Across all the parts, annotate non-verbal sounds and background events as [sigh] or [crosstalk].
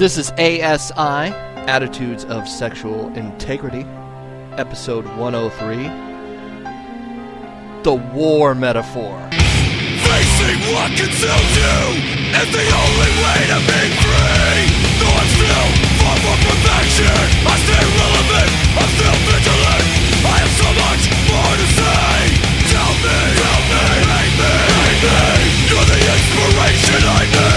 This is ASI, Attitudes of Sexual Integrity, episode 103 The War Metaphor. Facing what consumes you is the only way to be free. Though I'm still far from perfection, I stay relevant, I'm still vigilant. I have so much more to say. Tell me, tell me, hate me, hate me. You're the inspiration I need.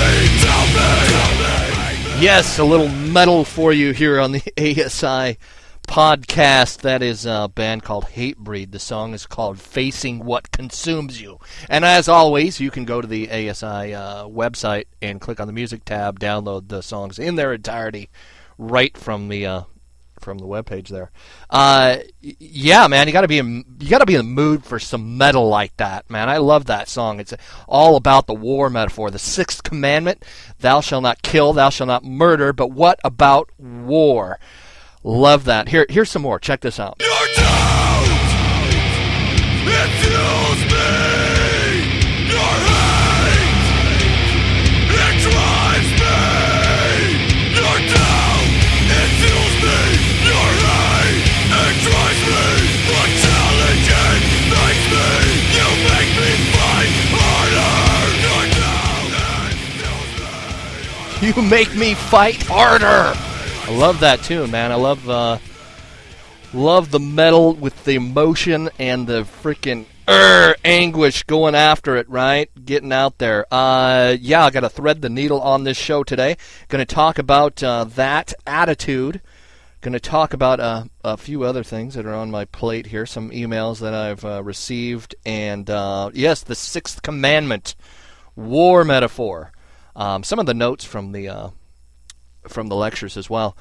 Yes, a little metal for you here on the [laughs] ASI podcast. That is a band called Hatebreed. The song is called Facing What Consumes You. And as always, you can go to the ASI uh, website and click on the music tab, download the songs in their entirety right from the uh, from the webpage there. Uh, yeah, man, you got to be in, you got to be in the mood for some metal like that, man. I love that song. It's all about the war metaphor, the sixth commandment: "Thou shalt not kill, thou shalt not murder." But what about war? Love that. Here, here's some more. Check this out. You make me fight harder. I love that tune, man. I love uh, love the metal with the emotion and the freaking er, anguish going after it, right? Getting out there. Uh, yeah, I got to thread the needle on this show today. Going to talk about uh, that attitude. Going to talk about uh, a few other things that are on my plate here. Some emails that I've uh, received, and uh, yes, the sixth commandment, war metaphor. Um, some of the notes from the uh, from the lectures as well.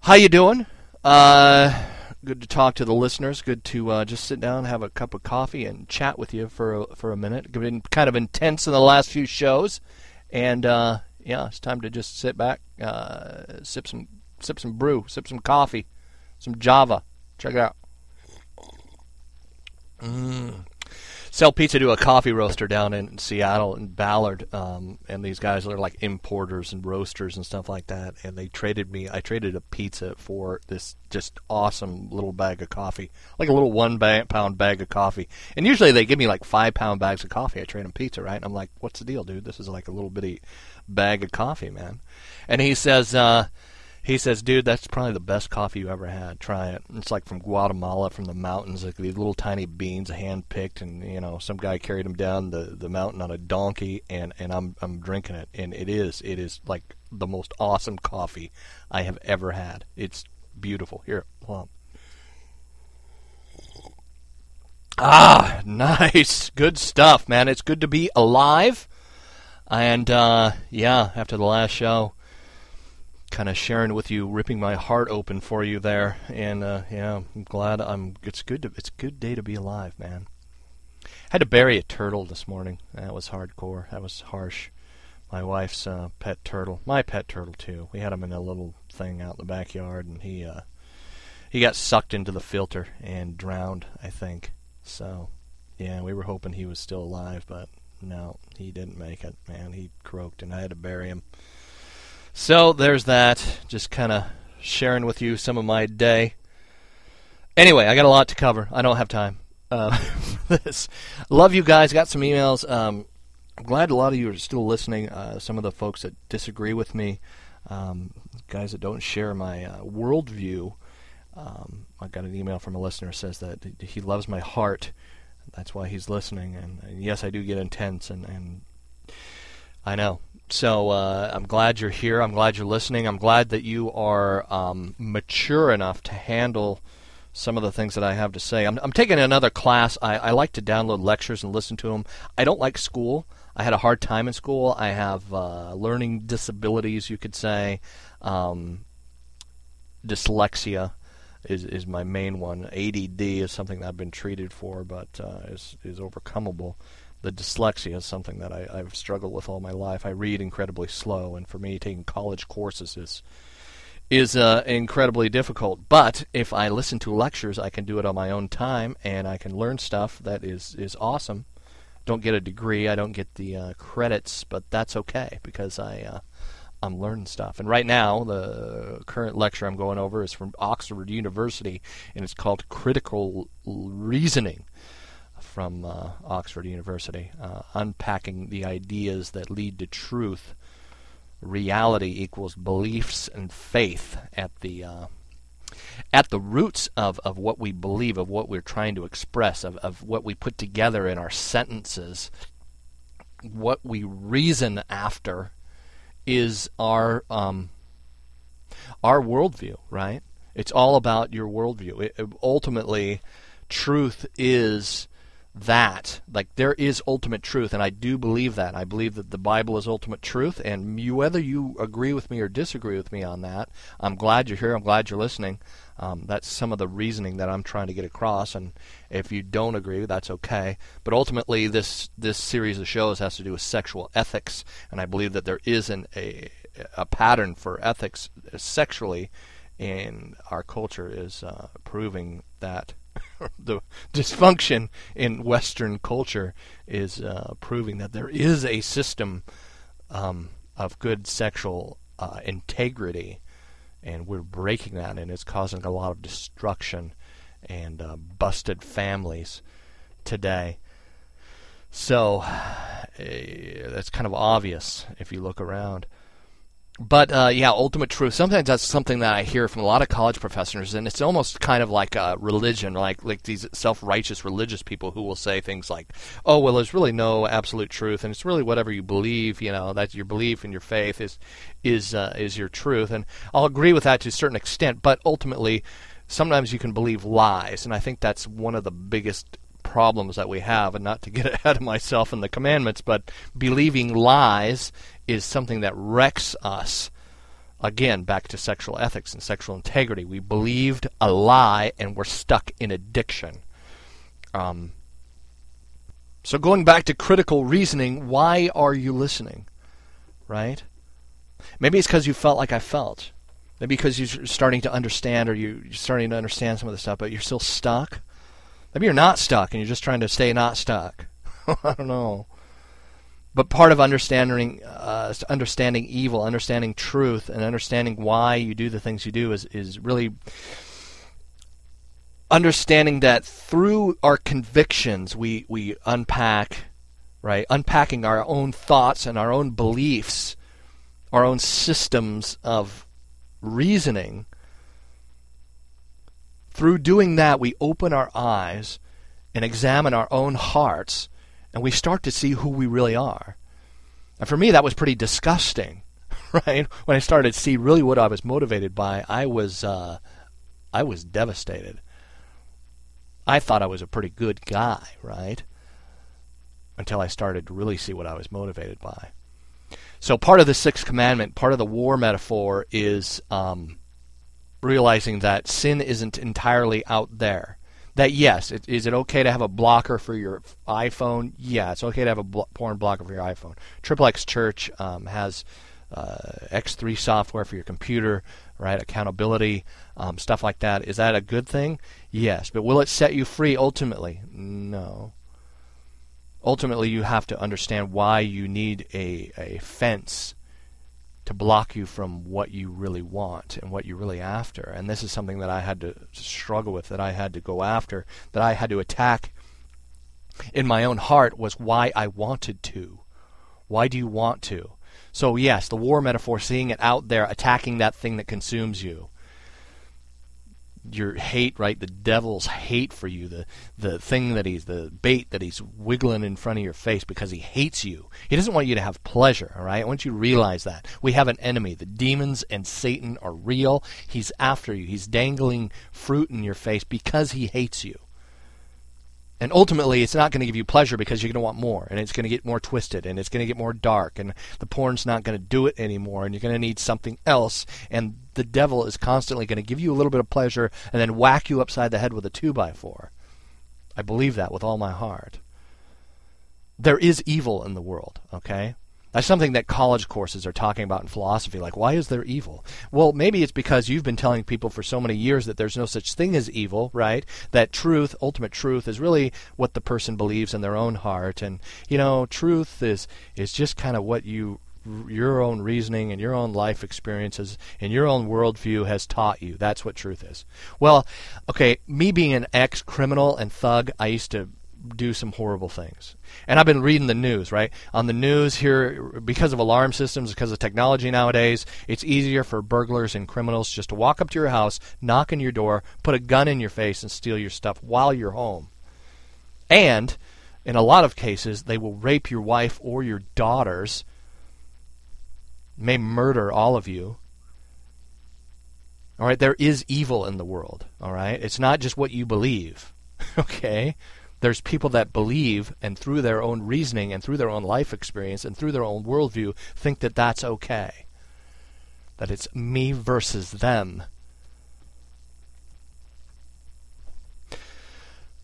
How you doing? Uh, good to talk to the listeners. Good to uh, just sit down, have a cup of coffee, and chat with you for a, for a minute. It's been kind of intense in the last few shows, and uh, yeah, it's time to just sit back, uh, sip some sip some brew, sip some coffee, some Java. Check it out. Mm. Sell pizza to a coffee roaster down in Seattle and Ballard, um, and these guys are like importers and roasters and stuff like that. And they traded me. I traded a pizza for this just awesome little bag of coffee, like a little one ba- pound bag of coffee. And usually they give me like five pound bags of coffee. I trade them pizza, right? And I'm like, what's the deal, dude? This is like a little bitty bag of coffee, man. And he says, uh, he says, dude, that's probably the best coffee you ever had. Try it. It's like from Guatemala, from the mountains, like these little tiny beans, hand picked, and you know, some guy carried them down the, the mountain on a donkey, and, and I'm I'm drinking it, and it is it is like the most awesome coffee I have ever had. It's beautiful. Here, on. Ah, [laughs] nice, good stuff, man. It's good to be alive, and uh, yeah, after the last show kind of sharing with you, ripping my heart open for you there, and uh, yeah, I'm glad I'm. It's good to. It's a good day to be alive, man. Had to bury a turtle this morning. That was hardcore. That was harsh. My wife's uh, pet turtle, my pet turtle too. We had him in a little thing out in the backyard, and he uh, he got sucked into the filter and drowned. I think so. Yeah, we were hoping he was still alive, but no, he didn't make it. Man, he croaked, and I had to bury him. So there's that. Just kind of sharing with you some of my day. Anyway, I got a lot to cover. I don't have time uh, [laughs] for this. Love you guys. Got some emails. Um, I'm glad a lot of you are still listening. Uh, some of the folks that disagree with me, um, guys that don't share my uh, worldview. Um, I got an email from a listener says that he loves my heart. That's why he's listening. And, and yes, I do get intense, and, and I know so uh, I'm glad you're here. I'm glad you're listening. I'm glad that you are um, mature enough to handle some of the things that I have to say. I'm, I'm taking another class. I, I, like to download lectures and listen to them. I don't like school. I had a hard time in school. I have uh, learning disabilities, you could say. Um, dyslexia is is my main one. ADD is something that I've been treated for, but uh, is is overcomable the dyslexia is something that I, I've struggled with all my life. I read incredibly slow, and for me, taking college courses is is uh, incredibly difficult. But if I listen to lectures, I can do it on my own time, and I can learn stuff that is is awesome. Don't get a degree, I don't get the uh, credits, but that's okay because I uh, I'm learning stuff. And right now, the current lecture I'm going over is from Oxford University, and it's called Critical Reasoning from uh, Oxford University, uh, unpacking the ideas that lead to truth. Reality equals beliefs and faith at the uh, at the roots of, of what we believe, of what we're trying to express, of, of what we put together in our sentences, what we reason after is our um, our worldview, right? It's all about your worldview. It, ultimately, truth is that like there is ultimate truth and i do believe that. I believe that the bible is ultimate truth and you, whether you agree with me or disagree with me on that i'm glad you're here. I'm glad you're listening. Um, that's some of the reasoning that i'm trying to get across and if you don't agree that's okay. But ultimately this this series of shows has to do with sexual ethics and i believe that there is an, a, a pattern for ethics sexually and our culture is uh, proving that [laughs] the dysfunction in Western culture is uh, proving that there is a system um, of good sexual uh, integrity, and we're breaking that, and it's causing a lot of destruction and uh, busted families today. So [sighs] eh, that's kind of obvious if you look around but uh, yeah, ultimate truth. Sometimes that's something that I hear from a lot of college professors, and it's almost kind of like a religion, like like these self-righteous religious people who will say things like, "Oh, well, there's really no absolute truth, and it's really whatever you believe. You know, that your belief and your faith is is uh, is your truth." And I'll agree with that to a certain extent, but ultimately, sometimes you can believe lies, and I think that's one of the biggest problems that we have, and not to get [laughs] ahead of myself in the commandments, but believing lies is something that wrecks us. Again, back to sexual ethics and sexual integrity. We believed a lie and we're stuck in addiction. Um, so, going back to critical reasoning, why are you listening? Right? Maybe it's because you felt like I felt. Maybe because you're starting to understand or you're starting to understand some of the stuff, but you're still stuck. Maybe you're not stuck and you're just trying to stay not stuck. [laughs] I don't know. But part of understanding uh, understanding evil, understanding truth, and understanding why you do the things you do is is really understanding that through our convictions we we unpack right unpacking our own thoughts and our own beliefs our own systems of reasoning through doing that we open our eyes and examine our own hearts and we start to see who we really are. And for me, that was pretty disgusting, [laughs] right? When I started to see really what I was motivated by, I was, uh, I was devastated. I thought I was a pretty good guy, right? Until I started to really see what I was motivated by. So part of the sixth commandment, part of the war metaphor, is um, realizing that sin isn't entirely out there that yes, it, is it okay to have a blocker for your iPhone? Yeah, it's okay to have a bl- porn blocker for your iPhone. Triple X Church um, has uh, X3 software for your computer, right? Accountability, um, stuff like that. Is that a good thing? Yes, but will it set you free ultimately? No. Ultimately, you have to understand why you need a, a fence to block you from what you really want and what you're really after. And this is something that I had to struggle with, that I had to go after, that I had to attack in my own heart was why I wanted to. Why do you want to? So, yes, the war metaphor, seeing it out there, attacking that thing that consumes you your hate, right? The devil's hate for you, the the thing that he's the bait that he's wiggling in front of your face because he hates you. He doesn't want you to have pleasure, all right? I want you to realize that. We have an enemy. The demons and Satan are real. He's after you. He's dangling fruit in your face because he hates you. And ultimately, it's not going to give you pleasure because you're going to want more, and it's going to get more twisted, and it's going to get more dark, and the porn's not going to do it anymore, and you're going to need something else. And the devil is constantly going to give you a little bit of pleasure and then whack you upside the head with a two by four. I believe that with all my heart. There is evil in the world, okay? That's something that college courses are talking about in philosophy. Like, why is there evil? Well, maybe it's because you've been telling people for so many years that there's no such thing as evil, right? That truth, ultimate truth, is really what the person believes in their own heart, and you know, truth is is just kind of what you your own reasoning and your own life experiences and your own worldview has taught you. That's what truth is. Well, okay, me being an ex criminal and thug, I used to do some horrible things. And I've been reading the news, right? On the news here, because of alarm systems, because of technology nowadays, it's easier for burglars and criminals just to walk up to your house, knock on your door, put a gun in your face, and steal your stuff while you're home. And in a lot of cases, they will rape your wife or your daughters, may murder all of you. All right, there is evil in the world. All right, it's not just what you believe. [laughs] okay, there's people that believe and through their own reasoning and through their own life experience and through their own worldview think that that's okay. That it's me versus them.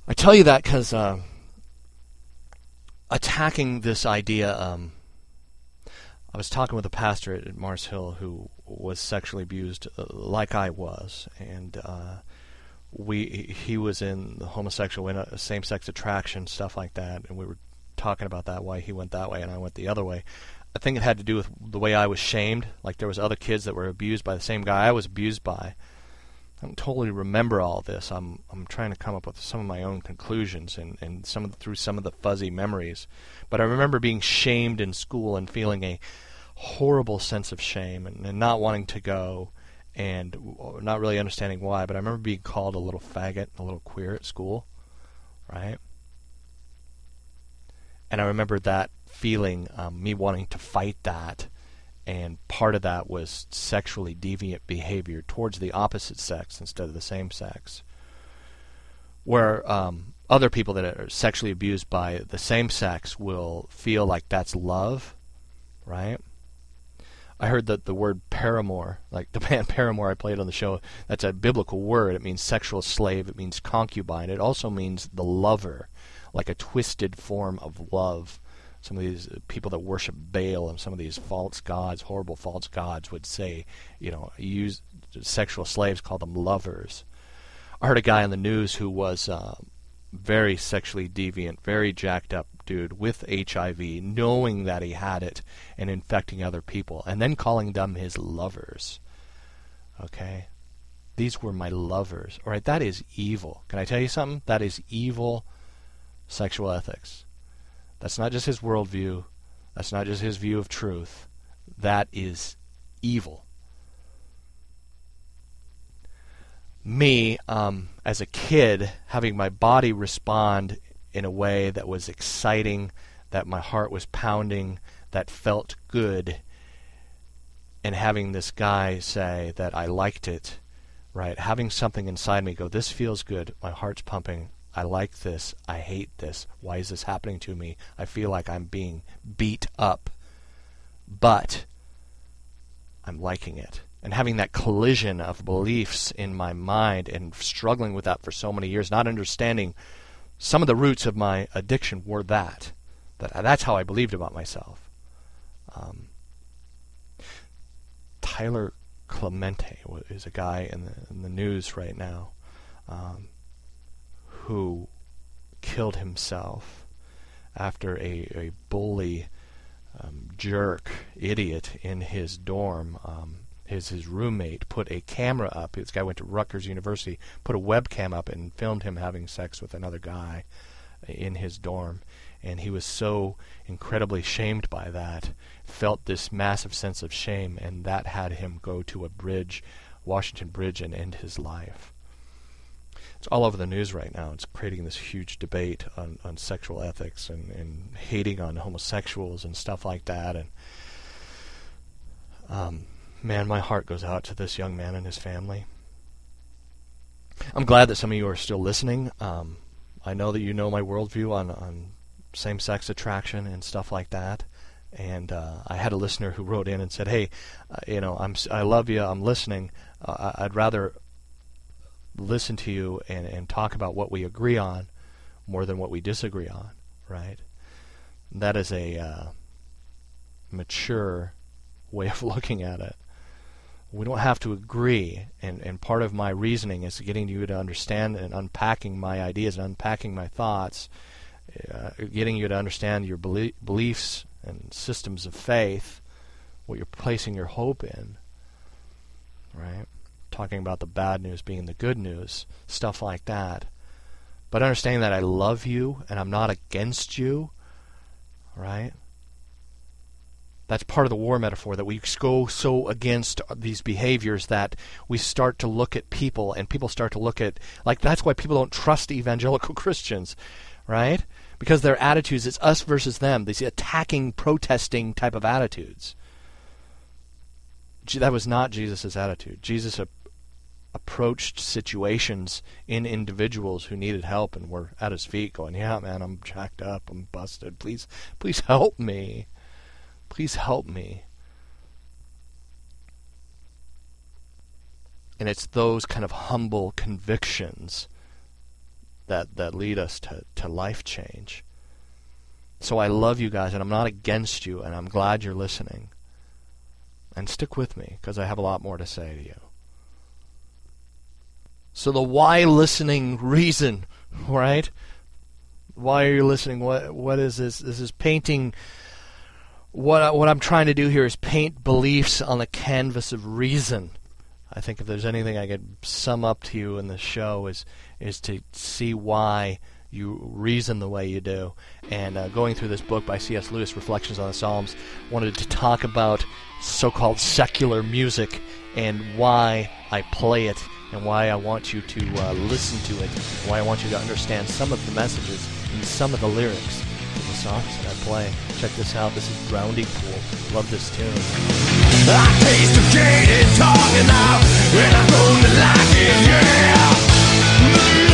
I tell you that because. Uh, attacking this idea. Um, I was talking with a pastor at Mars Hill who was sexually abused, uh, like I was, and uh, we he was in the homosexual, in a same-sex attraction, stuff like that, and we were talking about that, why he went that way and I went the other way. I think it had to do with the way I was shamed. Like there was other kids that were abused by the same guy I was abused by, I don't totally remember all this. I'm I'm trying to come up with some of my own conclusions and, and some of the, through some of the fuzzy memories. But I remember being shamed in school and feeling a horrible sense of shame and, and not wanting to go and not really understanding why. But I remember being called a little faggot, a little queer at school, right? And I remember that feeling, um, me wanting to fight that and part of that was sexually deviant behavior towards the opposite sex instead of the same sex. Where um, other people that are sexually abused by the same sex will feel like that's love, right? I heard that the word paramour, like the [laughs] band Paramore I played on the show, that's a biblical word. It means sexual slave, it means concubine. It also means the lover, like a twisted form of love some of these people that worship Baal and some of these false gods, horrible false gods, would say, you know, use sexual slaves, call them lovers. I heard a guy on the news who was uh, very sexually deviant, very jacked up dude with HIV, knowing that he had it and infecting other people, and then calling them his lovers. Okay? These were my lovers. All right, that is evil. Can I tell you something? That is evil sexual ethics. That's not just his worldview. That's not just his view of truth. That is evil. Me, um, as a kid, having my body respond in a way that was exciting, that my heart was pounding, that felt good, and having this guy say that I liked it, right? Having something inside me go, this feels good, my heart's pumping, I like this. I hate this. Why is this happening to me? I feel like I'm being beat up. But I'm liking it. And having that collision of beliefs in my mind and struggling with that for so many years, not understanding some of the roots of my addiction were that. That that's how I believed about myself. Um, Tyler Clementi is a guy in the, in the news right now. Um, who killed himself after a, a bully um, jerk idiot in his dorm. His his roommate put a camera up. This guy went to Rutgers University, put a webcam up and filmed him having sex with another guy in his dorm. And he was so incredibly shamed by that, felt this massive sense of shame, and that had him go to a bridge, Washington Bridge, and end his life it's all over the news right now. It's creating this huge debate on, on sexual ethics and, and hating on homosexuals and stuff like that. And um, man, my heart goes out to this young man and his family. I'm glad that some of you are still listening. Um, I know that you know my worldview on, on same-sex attraction and stuff like that. And uh, I had a listener who wrote in and said, "Hey, uh, you know, I'm I love you. I'm listening. Uh, I'd rather listen to you and, and talk about what we agree on more than what we disagree on, right? That is a uh, mature way of [laughs] looking at it. We don't have to agree, and, and part of my reasoning is getting you to understand and unpacking my ideas and unpacking my thoughts, uh, getting you to understand your belie- beliefs and systems of faith, what you're placing your hope in, right? Talking about the bad news being the good news, stuff like that. But understanding that I love you and I'm not against you, right? That's part of the war metaphor that we go so against these behaviors that we start to look at people and people start to look at like that's why people don't trust evangelical [laughs] Christians, right? Because their attitudes it's us versus them, these attacking, protesting type of attitudes. That was not Jesus' attitude. Jesus a- approached situations in individuals who needed help and were at his feet going, "Yeah, man, I'm jacked up. I'm busted. Please please help me." Please help me. And it's those kind of humble convictions that, that lead us to, to life change. So I love you guys, and I'm not against you, and I'm glad you're listening. And stick with me, because I have a lot more to say to you. So the why listening reason, [laughs] right? Why are you listening? What what is this? This is painting what I, what I'm trying to do here is paint beliefs on the canvas of reason. I think if there's anything I could sum up to you in the show is is to see why you reason the way you do. And uh, going through this book by C.S. Lewis, Reflections on the Psalms, wanted to talk about so-called secular music and why I play it and why I want you to uh, listen to it, why I want you to understand some of the messages and some of the lyrics songs that I play. Check this out. This is Drowning Pool. Love this tune. I taste of jaded now, and I'm gonna like it, yeah.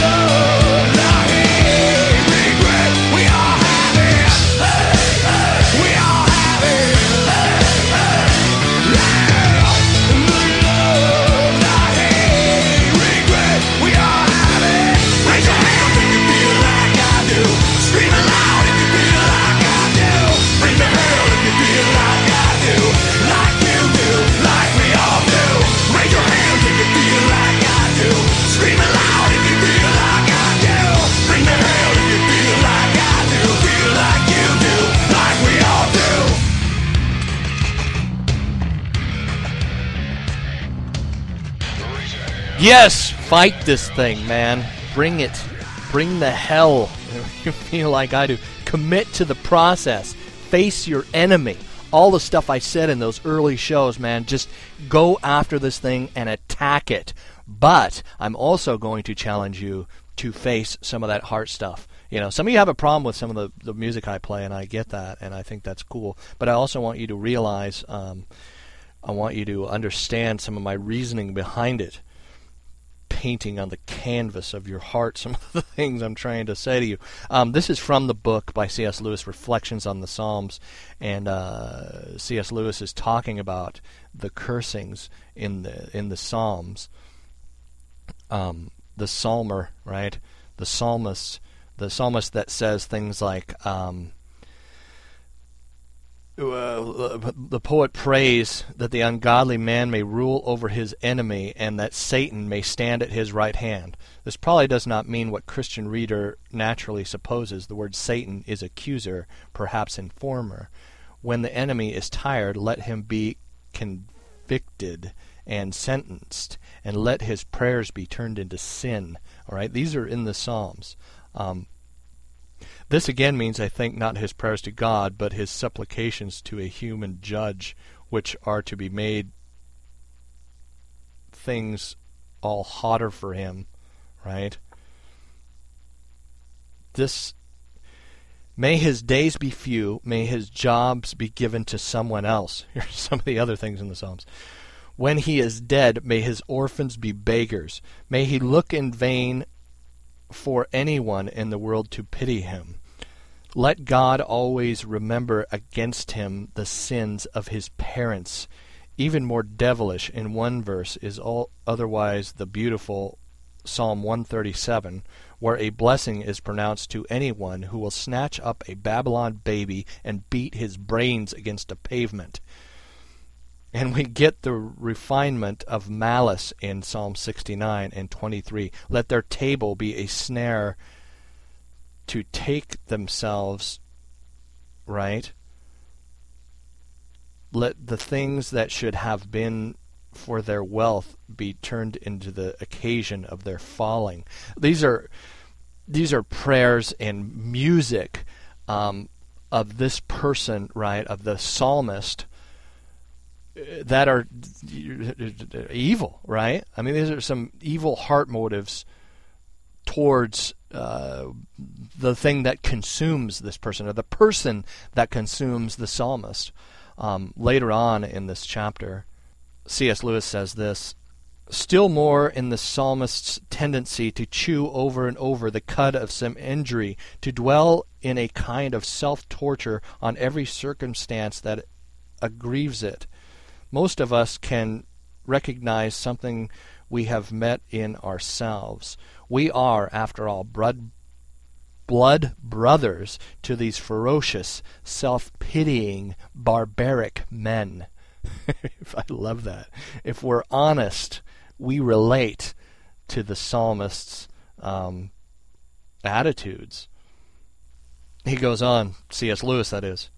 Yes, fight this thing, man. Bring it. Bring the hell. [laughs] You feel like I do. Commit to the process. Face your enemy. All the stuff I said in those early shows, man. Just go after this thing and attack it. But I'm also going to challenge you to face some of that heart stuff. You know, some of you have a problem with some of the, the music I play, and I get that, and I think that's cool. But I also want you to realize, um, I want you to understand some of my reasoning behind it painting on the canvas of your heart some of the [laughs] things I'm trying to say to you. Um, this is from the book by C.S. Lewis, Reflections on the Psalms, and uh, C.S. Lewis is talking about the cursings in the in the Psalms. Um, the psalmer, right? The psalmist, the psalmist that says things like. Um, uh, the poet prays that the ungodly man may rule over his enemy and that Satan may stand at his right hand. This probably does not mean what Christian reader naturally supposes. The word Satan is accuser, perhaps informer. When the enemy is tired, let him be convicted and sentenced, and let his prayers be turned into sin. All right, these are in the Psalms. Um, this again means, I think, not his prayers to God, but his supplications to a human judge, which are to be made things all hotter for him, right? This may his days be few, may his jobs be given to someone else. [laughs] Here's some of the other things in the Psalms. When he is dead, may his orphans be beggars. May he look in vain for anyone in the world to pity him. Let God always remember against him the sins of his parents. Even more devilish in one verse is all otherwise the beautiful Psalm 137, where a blessing is pronounced to anyone who will snatch up a Babylon baby and beat his brains against a pavement. And we get the refinement of malice in Psalm 69 and 23. Let their table be a snare to take themselves, right? let the things that should have been for their wealth be turned into the occasion of their falling. These are these are prayers and music um, of this person, right, of the psalmist that are evil, right? I mean, these are some evil heart motives towards uh, the thing that consumes this person, or the person that consumes the psalmist. Um, later on in this chapter, C.S. Lewis says this Still more in the psalmist's tendency to chew over and over the cud of some injury, to dwell in a kind of self torture on every circumstance that aggrieves it. Most of us can recognize something we have met in ourselves. We are, after all, blood, blood brothers to these ferocious, self pitying, barbaric men. [laughs] I love that. If we're honest, we relate to the psalmist's um, attitudes. He goes on, C.S. Lewis, that is.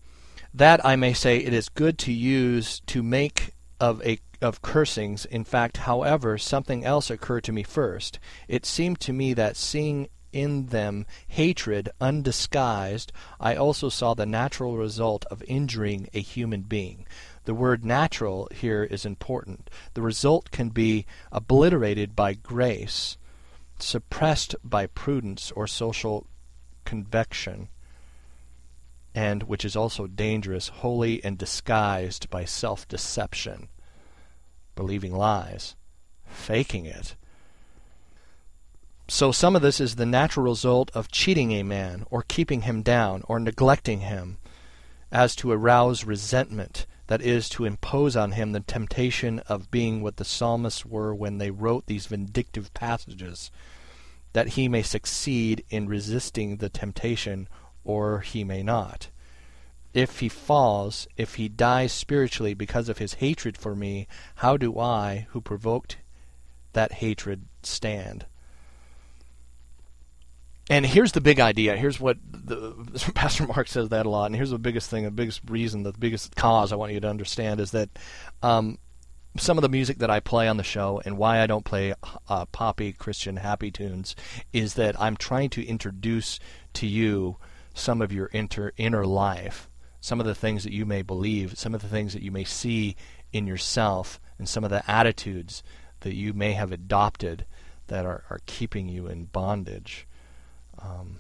That I may say it is good to use to make of a of cursings. In fact, however, something else occurred to me first. It seemed to me that seeing in them hatred undisguised, I also saw the natural result of injuring a human being. The word natural here is important. The result can be obliterated by grace, suppressed by prudence or social convection, and, which is also dangerous, wholly and disguised by self deception, believing lies, faking it. So some of this is the natural result of cheating a man, or keeping him down, or neglecting him, as to arouse resentment that is, to impose on him the temptation of being what the psalmists were when they wrote these vindictive passages, that he may succeed in resisting the temptation, or he may not. If he falls, if he dies spiritually because of his hatred for me, how do I, who provoked that hatred, stand? And here's the big idea. Here's what the, [laughs] Pastor Mark says that a lot. And here's the biggest thing, the biggest reason, the biggest cause I want you to understand is that um, some of the music that I play on the show and why I don't play uh, poppy Christian happy tunes is that I'm trying to introduce to you some of your inter, inner life, some of the things that you may believe, some of the things that you may see in yourself, and some of the attitudes that you may have adopted that are, are keeping you in bondage. Um,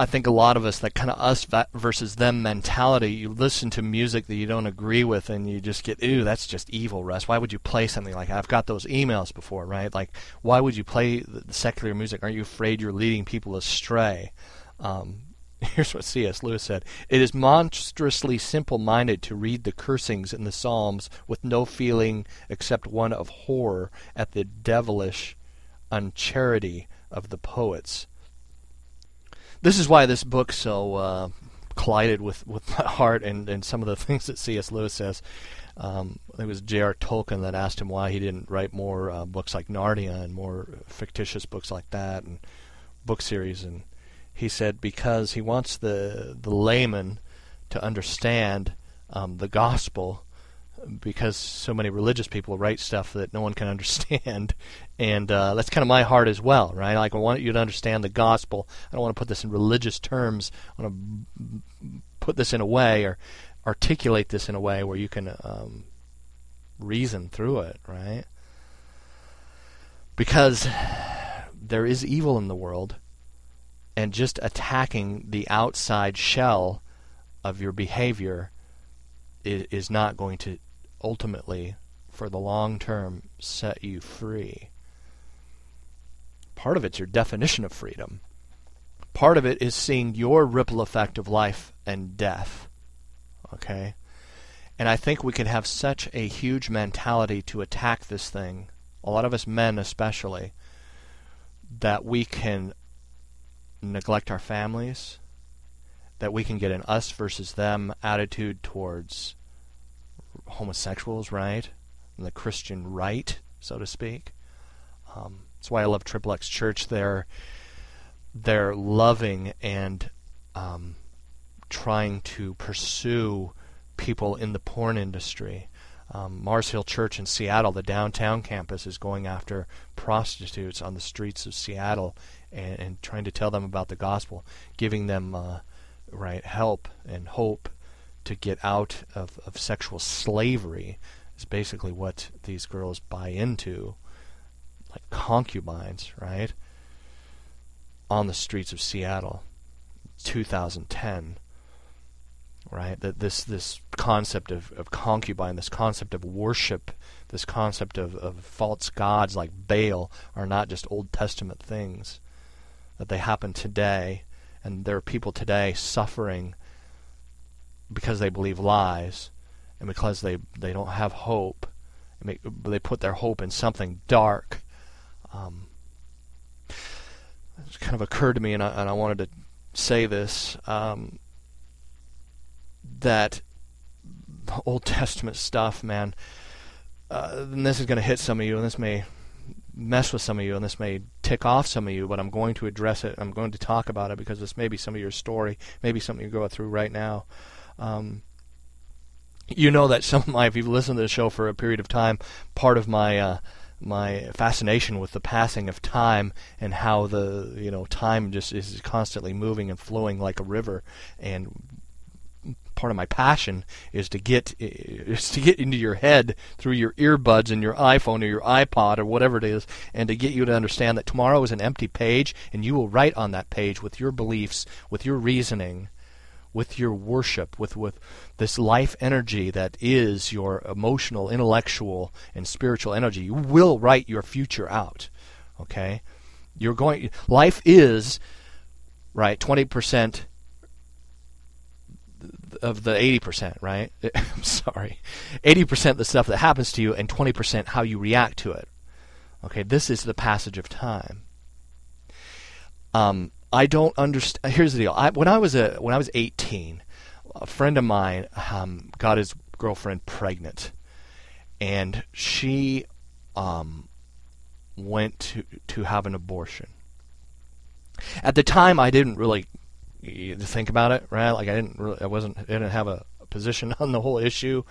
I think a lot of us, that kind of us versus them mentality, you listen to music that you don't agree with and you just get, ooh, that's just evil, Russ. Why would you play something like? I've got those emails before, right? Like, why would you play the secular music? Aren't you afraid you're leading people astray? Um, [laughs] here's what C.S. Lewis said It is monstrously simple minded to read the cursings in the Psalms with no feeling except one of horror at the devilish uncharity of the poets. This is why this book so uh, collided with, with my heart and, and some of the [laughs] things that C.S. Lewis says. Um, it was J.R. Tolkien that asked him why he didn't write more uh, books like Narnia and more fictitious books like that and book series. And he said because he wants the the layman to understand um, the gospel because so many religious people write stuff that no one can understand, [laughs] and uh, that's kind of my heart as well, right? Like I want you to understand the gospel. I don't want to put this in religious terms. I want to put this in a way or articulate this in a way where you can um, reason through it, right? Because there is evil in the world, and just attacking the outside shell of your behavior is not going to ultimately, for the long term, set you free. Part of it's your definition of freedom. Part of it is seeing your ripple effect of life and death. Okay? And I think we can have such a huge mentality to attack this thing, a lot of us men especially, that we can neglect our families, that we can get an us versus them attitude towards homosexuals, right? And the Christian right, so to speak. Um, that's why I love Triple X Church. They're they're loving and um, trying to pursue people in the porn industry. Um, Mars Hill Church in Seattle, the downtown campus, is going after prostitutes on the streets of Seattle and, and trying to tell them about the gospel, giving them uh, right help and hope to get out of, of sexual slavery is basically what these girls buy into, like concubines, right? On the streets of Seattle, 2010 right? That this this concept of, of concubine, this concept of worship, this concept of, of false gods like Baal are not just Old Testament things. That they happen today, and there are people today suffering because they believe lies, and because they they don't have hope, they put their hope in something dark. Um, it kind of occurred to me, and I, and I wanted to say this. Um, that Old Testament stuff, man. Uh, and this is going to hit some of you, and this may mess with some of you, and this may tick off some of you, but I'm going to address it. I'm going to talk about it because this may be some of your story, maybe something you're going through right now. Um, you know that some of my, if you've listened to the show for a period of time, part of my uh, my fascination with the passing of time and how the you know time just is constantly moving and flowing like a river, and part of my passion is to get is to get into your head through your earbuds and your iPhone or your iPod or whatever it is, and to get you to understand that tomorrow is an empty page, and you will write on that page with your beliefs, with your reasoning, with your worship, with with this life energy that is your emotional, intellectual, and spiritual energy. You will write your future out. Okay, you're going. Life is right. Twenty percent of the 80%, right? [laughs] I'm sorry. 80% the stuff that happens to you and 20% how you react to it. Okay, this is the passage of time. Um, I don't understand. Here's the deal. I, when I was a when I was 18, a friend of mine um, got his girlfriend pregnant, and she um, went to to have an abortion. At the time, I didn't really think about it, right? Like I didn't really, I wasn't, I didn't have a, a position [laughs] on the whole issue,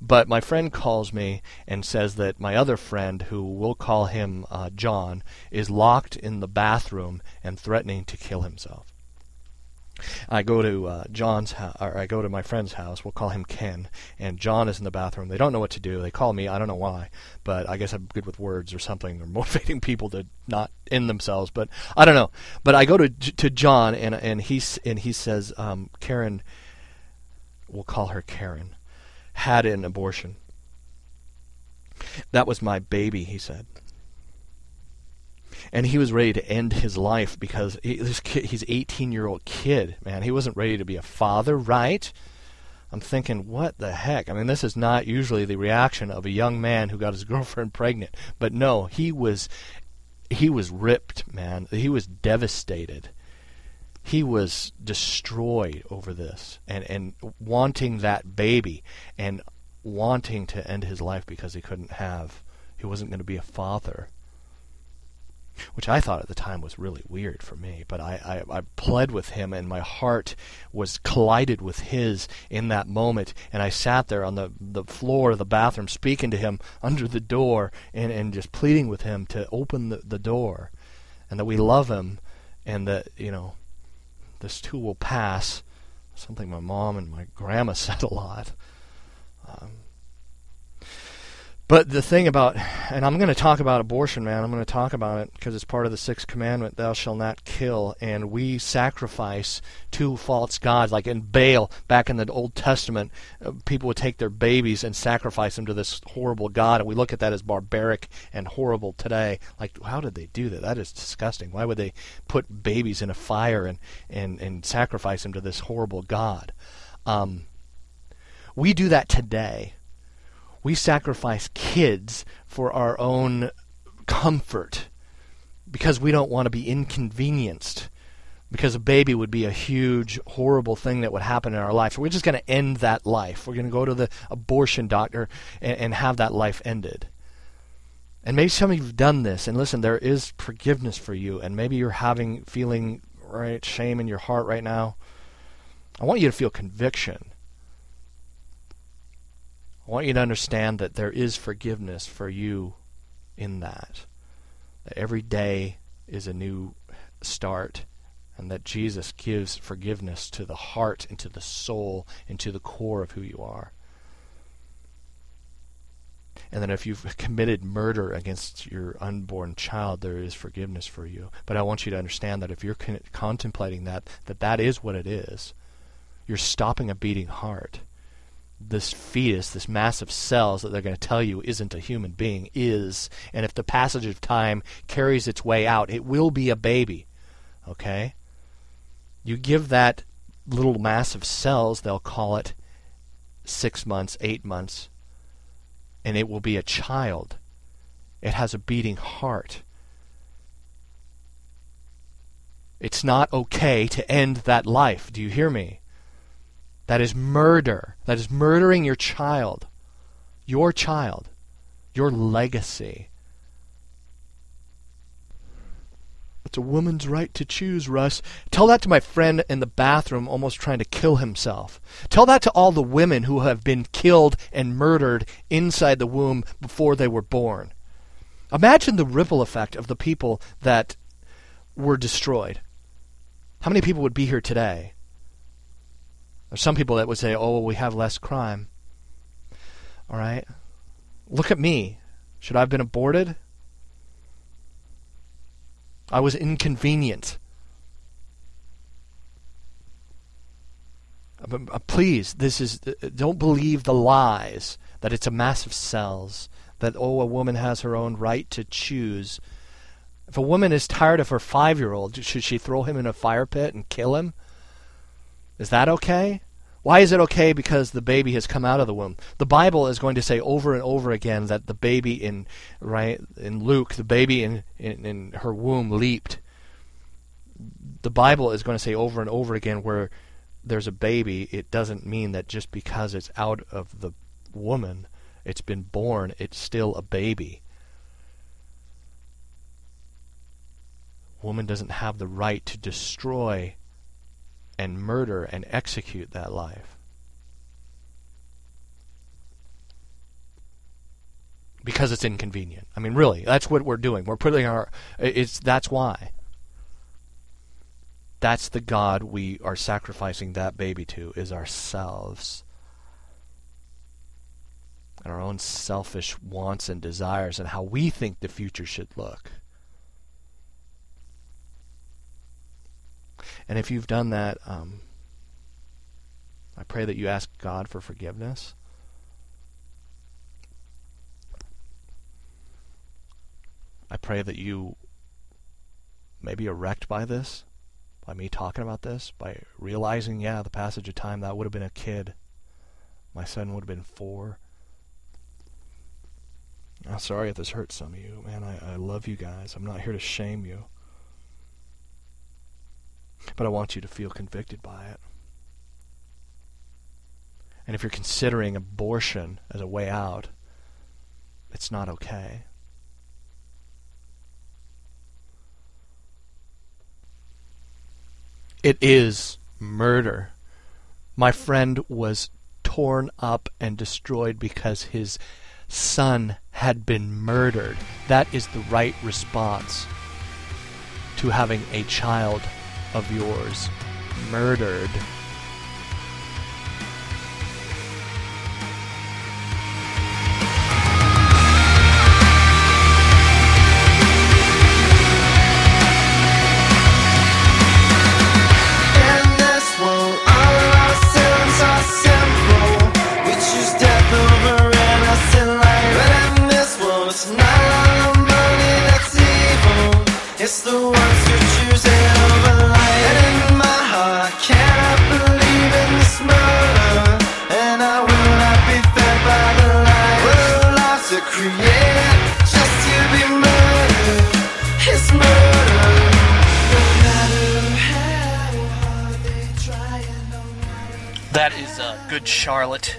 but my friend calls me and says that my other friend, who we'll call him uh, John, is locked in the bathroom and threatening to kill himself. I go to uh, John's house, or I go to my friend's house. We'll call him Ken, and John is in the bathroom. They don't know what to do. They call me. I don't know why, but I guess I'm good with words or something, or [laughs] motivating people to not end themselves. But I don't know. But I go to to John, and and he's and he says, um, Karen, we'll call her Karen, had an abortion. That was my baby, he said and he was ready to end his life because he, this kid, he's 18 year old kid, man. He wasn't ready to be a father, right? I'm thinking, what the heck? I mean, this is not usually the reaction of a young man who got his [laughs] girlfriend pregnant, but no, he was he was ripped, man. He was devastated. He was destroyed over this and and wanting that baby and wanting to end his life because he couldn't have he wasn't going to be a father which I thought at the time was really weird for me. But I, I, I pled with him, and my heart was collided with his in that moment. And I sat there on the, the floor of the bathroom, speaking to him under the door, and, and just pleading with him to open the, the door, and that we love him, and that, you know, this too will pass. Something my mom and my grandma [laughs] said a lot. Um, but the thing about, and I'm going to talk about abortion, man. I'm going to talk about it because it's part of the sixth commandment: "Thou shalt not kill." And we sacrifice to false gods, like in Baal. Back in the Old Testament, uh, people would take their babies and sacrifice them to this horrible god, and we look at that as barbaric and horrible today. Like, how did they do that? That is disgusting. Why would they put babies in a fire and and and sacrifice them to this horrible god? Um, we do that today we sacrifice kids for our own comfort because we don't want to be inconvenienced because a baby would be a huge horrible thing that would happen in our life. We're just going to end that life. We're going to go to the abortion doctor and, and have that life ended. And maybe some of you've done this and listen there is forgiveness for you and maybe you're having feeling right shame in your heart right now. I want you to feel conviction. I want you to understand that there is forgiveness for you in that. That every day is a new start, and that Jesus gives forgiveness to the heart and to the soul and to the core of who you are. And then if you've [laughs] committed murder against your unborn child, there is forgiveness for you. But I want you to understand that if you're con- contemplating that, that that is what it is. You're stopping a beating heart. This fetus, this mass of cells that they're going to tell you isn't a human being, is. And if the passage of time carries its way out, it will be a baby. Okay? You give that little mass of cells, they'll call it six months, eight months, and it will be a child. It has a beating heart. It's not okay to end that life. Do you hear me? That is murder. That is murdering your child. Your child. Your legacy. It's a woman's right to choose, Russ. Tell that to my friend in the bathroom almost trying to kill himself. Tell that to all the women who have been killed and murdered inside the womb before they were born. Imagine the ripple effect of the people that were destroyed. How many people would be here today? There's some people that would say, oh, well, we have less crime. All right? Look at me. Should I have been aborted? I was inconvenient. But, uh, please, this is uh, don't believe the lies that it's a mass of cells. That oh, a woman has her own right to choose. If a woman is tired of her five-year-old, should she throw him in a fire pit and kill him? Is that okay? Why is it okay because the baby has come out of the womb? The Bible is going to say over and over again that the baby in right in Luke, the baby in, in, in her womb leaped. The Bible is going to say over and over again where there's a baby, it doesn't mean that just because it's out of the woman, it's been born, it's still a baby. Woman doesn't have the right to destroy and murder and execute that life. Because it's inconvenient. I mean, really, that's what we're doing. We're putting our. It's that's why. That's the God we are sacrificing that baby to is ourselves. And our own selfish wants and desires and how we think the future should look. And if you've done that, um, I pray that you ask God for forgiveness. I pray that you may be wrecked by this, by me talking about this, by realizing, yeah, the passage of time, that would have been a kid. My son would have been four. I'm sorry if this hurts some of you. Man, I, I love you guys. I'm not here to shame you. But I want you to feel convicted by it. And if you're considering abortion as a way out, it's not okay. It is murder. My friend was torn up and destroyed because his son had been murdered. That is the right response to having a child of yours murdered. Good Charlotte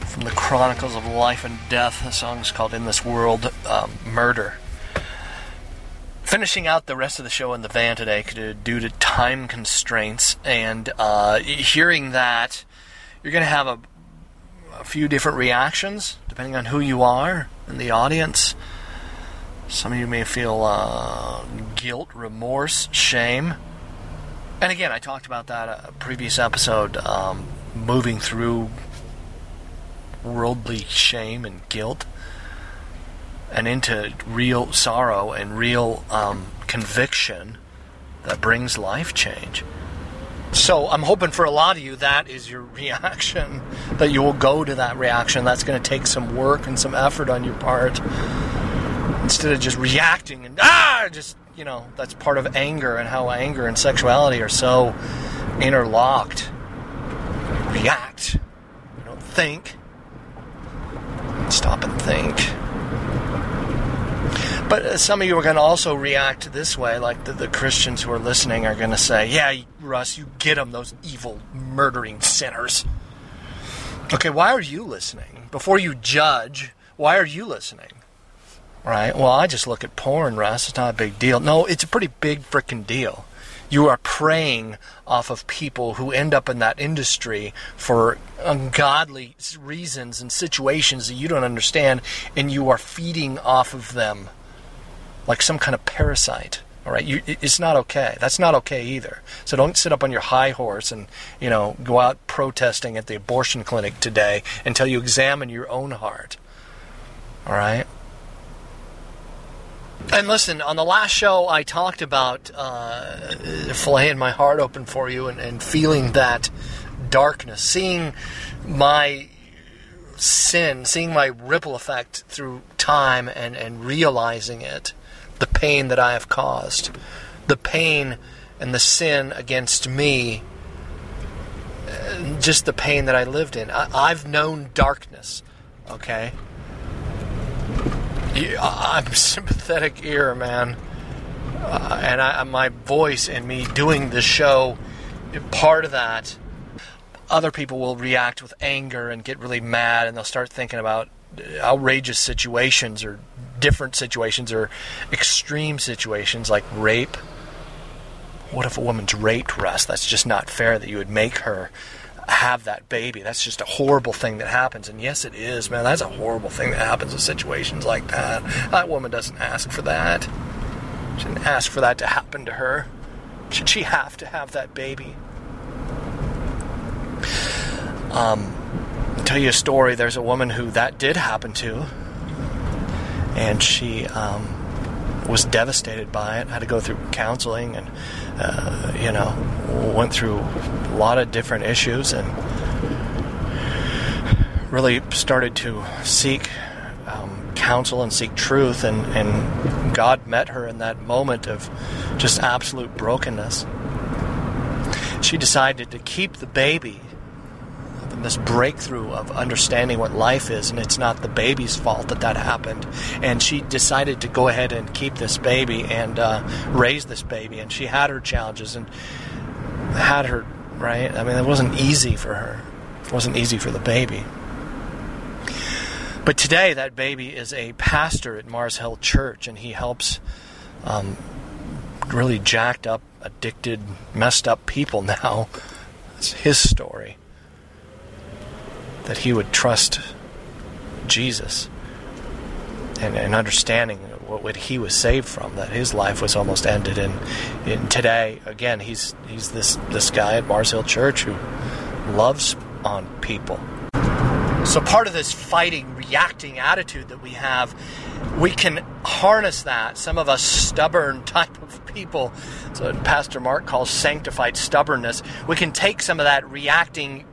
from the Chronicles of Life and Death. The song's called In This World um, Murder. finishing out the rest of the show in the van today due to time constraints, and uh, hearing that you're going to have a, a few different reactions depending on who you are in the audience. Some of you may feel uh, guilt, remorse, shame. And again, I talked about that a previous episode, um, moving through worldly shame and guilt and into real sorrow and real um, conviction that brings life change. So I'm hoping for a lot of you that is your [laughs] reaction, that you will go to that reaction. That's going to take some work and some effort on your part. Instead of just reacting and ah, just you know, that's part of anger and how anger and sexuality are so interlocked. React. You don't think. Stop and think. But uh, some of you are going to also react this way, like the, the Christians who are listening are going to say, Yeah, Russ, you get them, those evil, murdering sinners. Okay, why are you listening? Before you judge, why are you listening? Right? Well, I just look at porn, Russ. It's not a big deal. No, it's a pretty big freaking deal. You are preying off of people who end up in that industry for ungodly reasons and situations that you don't understand, and you are feeding off of them like some kind of parasite. All right, you, it's not okay. That's not okay either. So don't sit up on your high horse and you know go out protesting at the abortion clinic today until you examine your own heart. All right. And listen, on the last show, I talked about uh, filleting my heart open for you and, and feeling that darkness, seeing my sin, seeing my ripple effect through time and, and realizing it, the pain that I have caused, the pain and the sin against me, just the pain that I lived in. I, I've known darkness, okay? I'm sympathetic ear, man. Uh, and I, my voice and me doing the show, part of that, other people will react with anger and get really mad, and they'll start thinking about outrageous situations or different situations or extreme situations like rape. What if a woman's raped, Russ? That's just not fair that you would make her have that baby. That's just a horrible thing that happens. And yes, it is, man. That's a horrible thing that happens in situations like that. That woman doesn't ask for that. She didn't ask for that to happen to her. Should she have to have that baby? Um, I'll tell you a story. There's a woman who that did happen to, and she um, was devastated by it. Had to go through counseling, and uh, you know, went through a lot of different issues, and really started to seek um, counsel and seek truth. And, and God met her in that moment of just absolute brokenness. She decided to keep the baby this breakthrough of understanding what life is, and it's not the baby's fault that that happened. And she decided to go ahead and keep this baby and uh, raise this baby. And she had her challenges and had her right. I mean, it wasn't easy for her. It wasn't easy for the baby. But today, that baby is a pastor at Mars Hill Church, and he helps um, really jacked up, addicted, messed up people [laughs] now. It's his story that he would trust Jesus and, and understanding what, what, he was saved from, that his life was almost ended. And, and today, again, he's he's this this guy at Mars Hill Church who loves on people. So part of this fighting, reacting attitude that we have, we can harness that. Some of us stubborn [laughs] type of people, so Pastor Mark calls sanctified stubbornness. We can take some of that reacting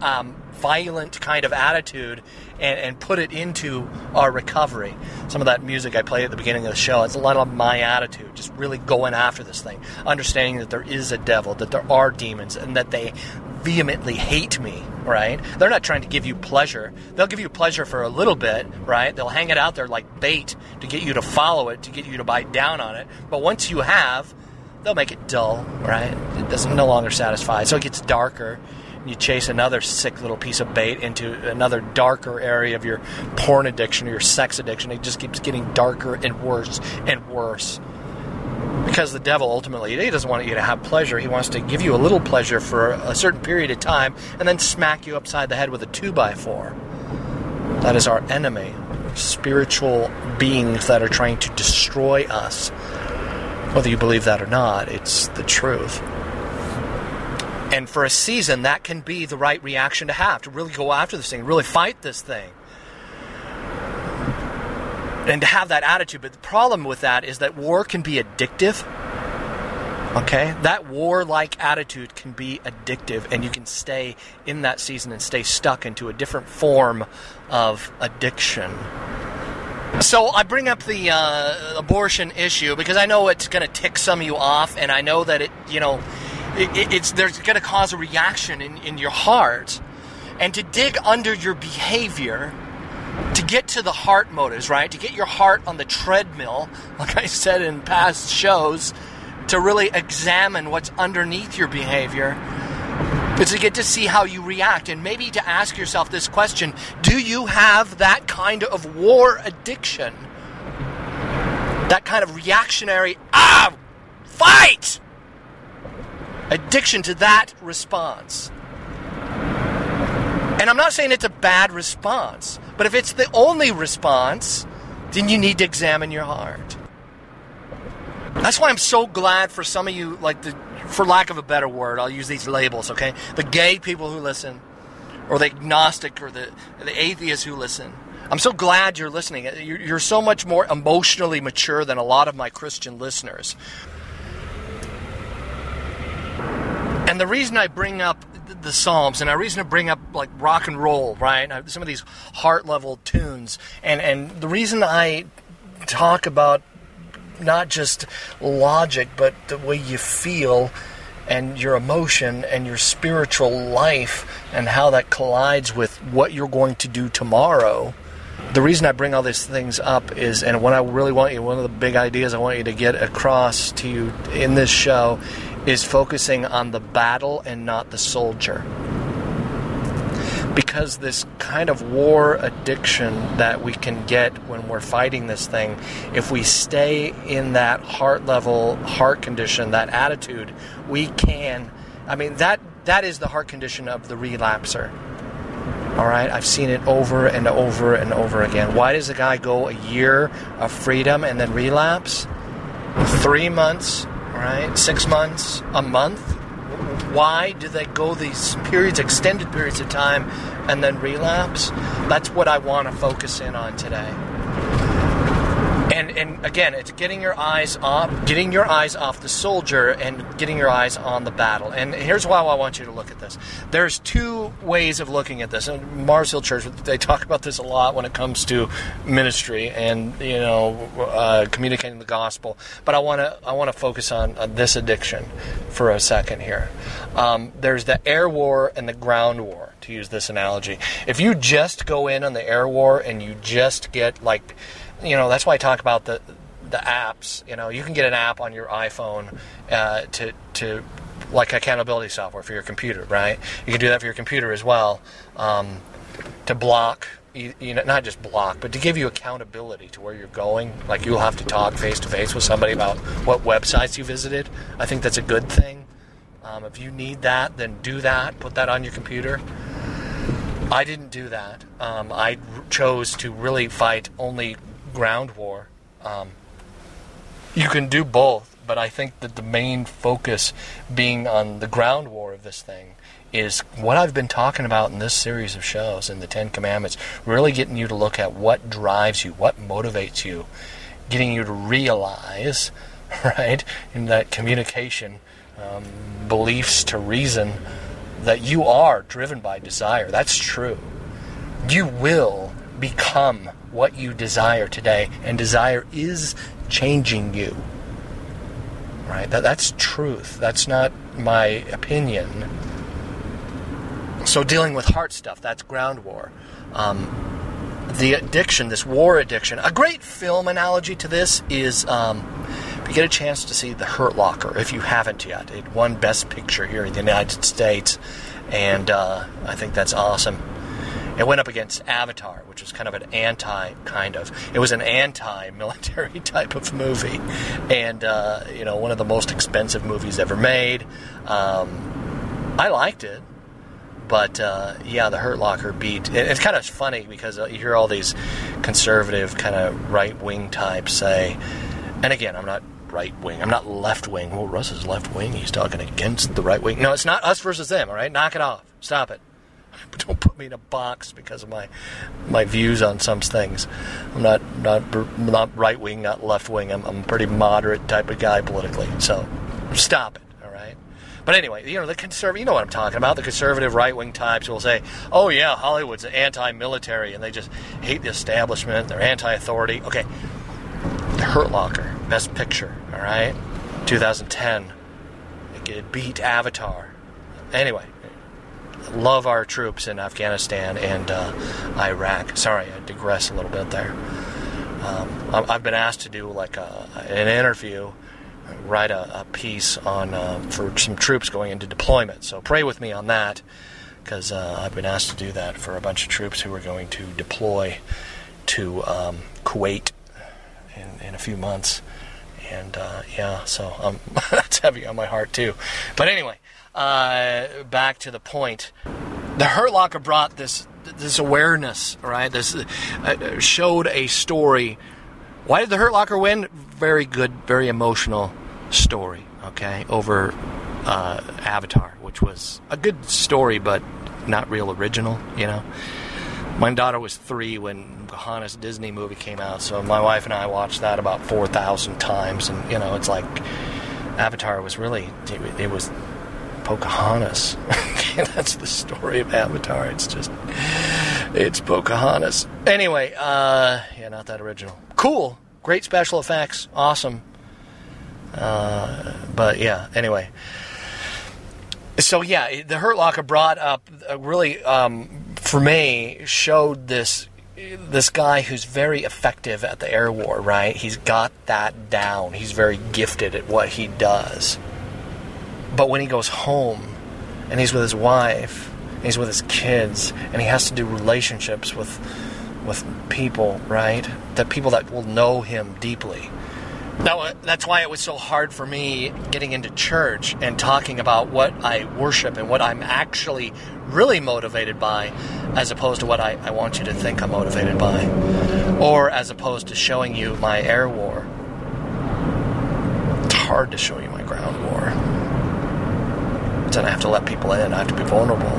um, violent kind of attitude and, and, put it into our recovery. Some of that music I played at the beginning of the show, it's a lot of my attitude, just really going after this thing, understanding that there is a devil, that there are demons, and that they vehemently hate me, right? They're not trying to give you pleasure. They'll give you pleasure for a little bit, right? They'll hang it out there like bait to get you to follow it, to get you to bite down on it. But once you have, they'll make it dull, right? It doesn't no longer satisfy. So it gets darker you chase another sick little piece of bait into another darker area of your porn addiction or your sex addiction. It just keeps getting darker and worse and worse. Because the devil ultimately, he doesn't want you to have pleasure. He wants to give you a little pleasure for a certain period of time and then smack you upside the head with a 2 by 4 That is our enemy. Spiritual beings that are trying to destroy us. Whether you believe that or not, it's the truth. And for a season, that can be the right reaction to have to really go after this thing, really fight this thing and to have that attitude. But the problem with that is that war can be addictive. Okay? That warlike attitude can be addictive, and you can stay in that season and stay stuck into a different form of addiction. So I bring up the uh, abortion issue because I know it's going to tick some of you off, and I know that it, you know, it, it's there's going to cause a reaction in, in your heart, and to dig under your behavior to get to the heart motives, right? To get your heart on the treadmill, [laughs] like I said in past shows, to really examine what's underneath your behavior, is to get to see how you react and maybe to ask yourself this question Do you have that kind of war addiction? That kind of reactionary, ah, fight! Addiction to that response. And I'm not saying it's a bad response, but if it's the only response, then you need to examine your heart. That's why I'm so glad for some of you, like the, for lack of a better word, I'll use these labels, okay? The gay people who listen, or the agnostic, or the, the atheists who listen. I'm so glad you're listening. You're so much more emotionally mature than a lot of my Christian listeners. And the reason I bring up the Psalms, and I reason to bring up like rock and roll, right? Uh, some of these heart level tunes, and and the reason I talk about not just logic, but the way you feel and your emotion and your spiritual life and how that collides with what you're going to do tomorrow. The reason I bring all these things up is, and what I really want you, one of the big ideas I want you to get across to you in this show is focusing on the battle and not the soldier. Because this kind of war addiction that we can get when we're fighting this thing, if we stay in that heart level, heart condition, that attitude, we can. I mean, that that is the heart condition of the relapser. All right, I've seen it over and over and over again. Why does a guy go a year of freedom and then relapse? Three months right? Six months, a month. Why do they go these periods, extended periods of time, and then relapse? That's what I want to focus in on today and and again, it's getting your eyes off, getting your eyes off the soldier and getting your eyes on the battle. And here's why I want you to look at this. There's two ways of looking at this. And Mars Hill Church, they talk about this a lot when it comes to ministry and you know uh, communicating the gospel. But I want to I want to focus on, this addiction for a second here. Um, there's the air war and the ground war. To use this analogy, if you just go in on the air war and you just get like you know that's why I talk about the the apps. You know, you can get an app on your iPhone uh, to to like accountability software for your computer, right? You can do that for your computer as well um, to block. You, you know, not just block, but to give you accountability to where you're going. Like you'll have to talk face to face with somebody about what websites you visited. I think that's a good thing. Um, if you need that, then do that. Put that on your computer. I didn't do that. Um, I chose to really fight only ground war. Um, you can do both, but I think that the main focus being on the ground war of this thing is what I've been talking about in this series of shows in the Ten Commandments, really getting you to look at what drives you, what motivates you, getting you to realize, [laughs] right, in that communication, um, beliefs to reason, that you are driven by desire. That's true. You will become what you desire today, and desire is changing you. Right? That, that's truth. That's not my opinion. So, dealing with heart stuff, that's ground war. Um, the addiction, this war addiction. A great film analogy to this is um, if you get a chance to see The Hurt Locker, if you haven't yet. It won Best Picture here in the United States, and uh, I think that's awesome It went up against Avatar, which was kind of an anti kind of. It was an anti-military [laughs] type of movie, and uh, you know one of the most expensive movies ever made. Um, I liked it, but uh, yeah, the Hurt Locker beat. It, it's kind of funny because uh, you hear all these conservative kind of right wing types say, and again, I'm not right wing. I'm not left wing. Well, Russ is left wing. He's talking against the right wing. No, it's not us versus them. All right, knock it off. Stop it. But [laughs] don't put me in a box because of my my views on some things. I'm not not not right wing, not left wing. I'm, I'm a pretty moderate type of guy politically. So stop it. All right. But anyway, you know the conservative. You know what I'm talking about. The conservative right wing types will say, "Oh yeah, Hollywood's anti-military and they just hate the establishment. They're anti-authority." Okay. The Hurt Locker, Best Picture. All right. 2010. It beat Avatar. Anyway, love our troops in Afghanistan and uh, Iraq. Sorry, I digress a little bit there. Um, I've been asked to do like a, an interview, write a, a piece on uh, for some troops going into deployment. So pray with me on that, because uh, I've been asked to do that for a bunch of troops who are going to deploy to um, Kuwait in, in a few months. And uh, yeah, so um, [laughs] that's heavy on my heart too. But anyway, uh, back to the point. The Hurt Locker brought this this awareness, right? This uh, showed a story. Why did the Hurt Locker win? Very good, very emotional story. Okay, over uh, Avatar, which was a good story, but not real original. You know, my daughter was three when the Pocahontas Disney movie came out, so my wife and I watched that about four thousand times, and you know, it's like Avatar was really it, it was Pocahontas. [laughs] That's the story of Avatar. It's just, it's Pocahontas. Anyway, uh, yeah, not that original. Cool. Great special effects. Awesome. Uh, but yeah, anyway. So yeah, the Hurt Locker brought up uh, really, um, for me, showed this this guy who's very effective at the air war, right? He's got that down. He's very gifted at what he does. But when he goes home and he's with his wife, he's with his kids, and he has to do relationships with with people, right? That people that will know him deeply. Now, uh, that's why it was so hard for me getting into church and talking about what I worship and what I'm actually really motivated by, as opposed to what I, I want you to think I'm motivated by, or as opposed to showing you my air war. It's hard to show you then I have to let people in. I have to be vulnerable.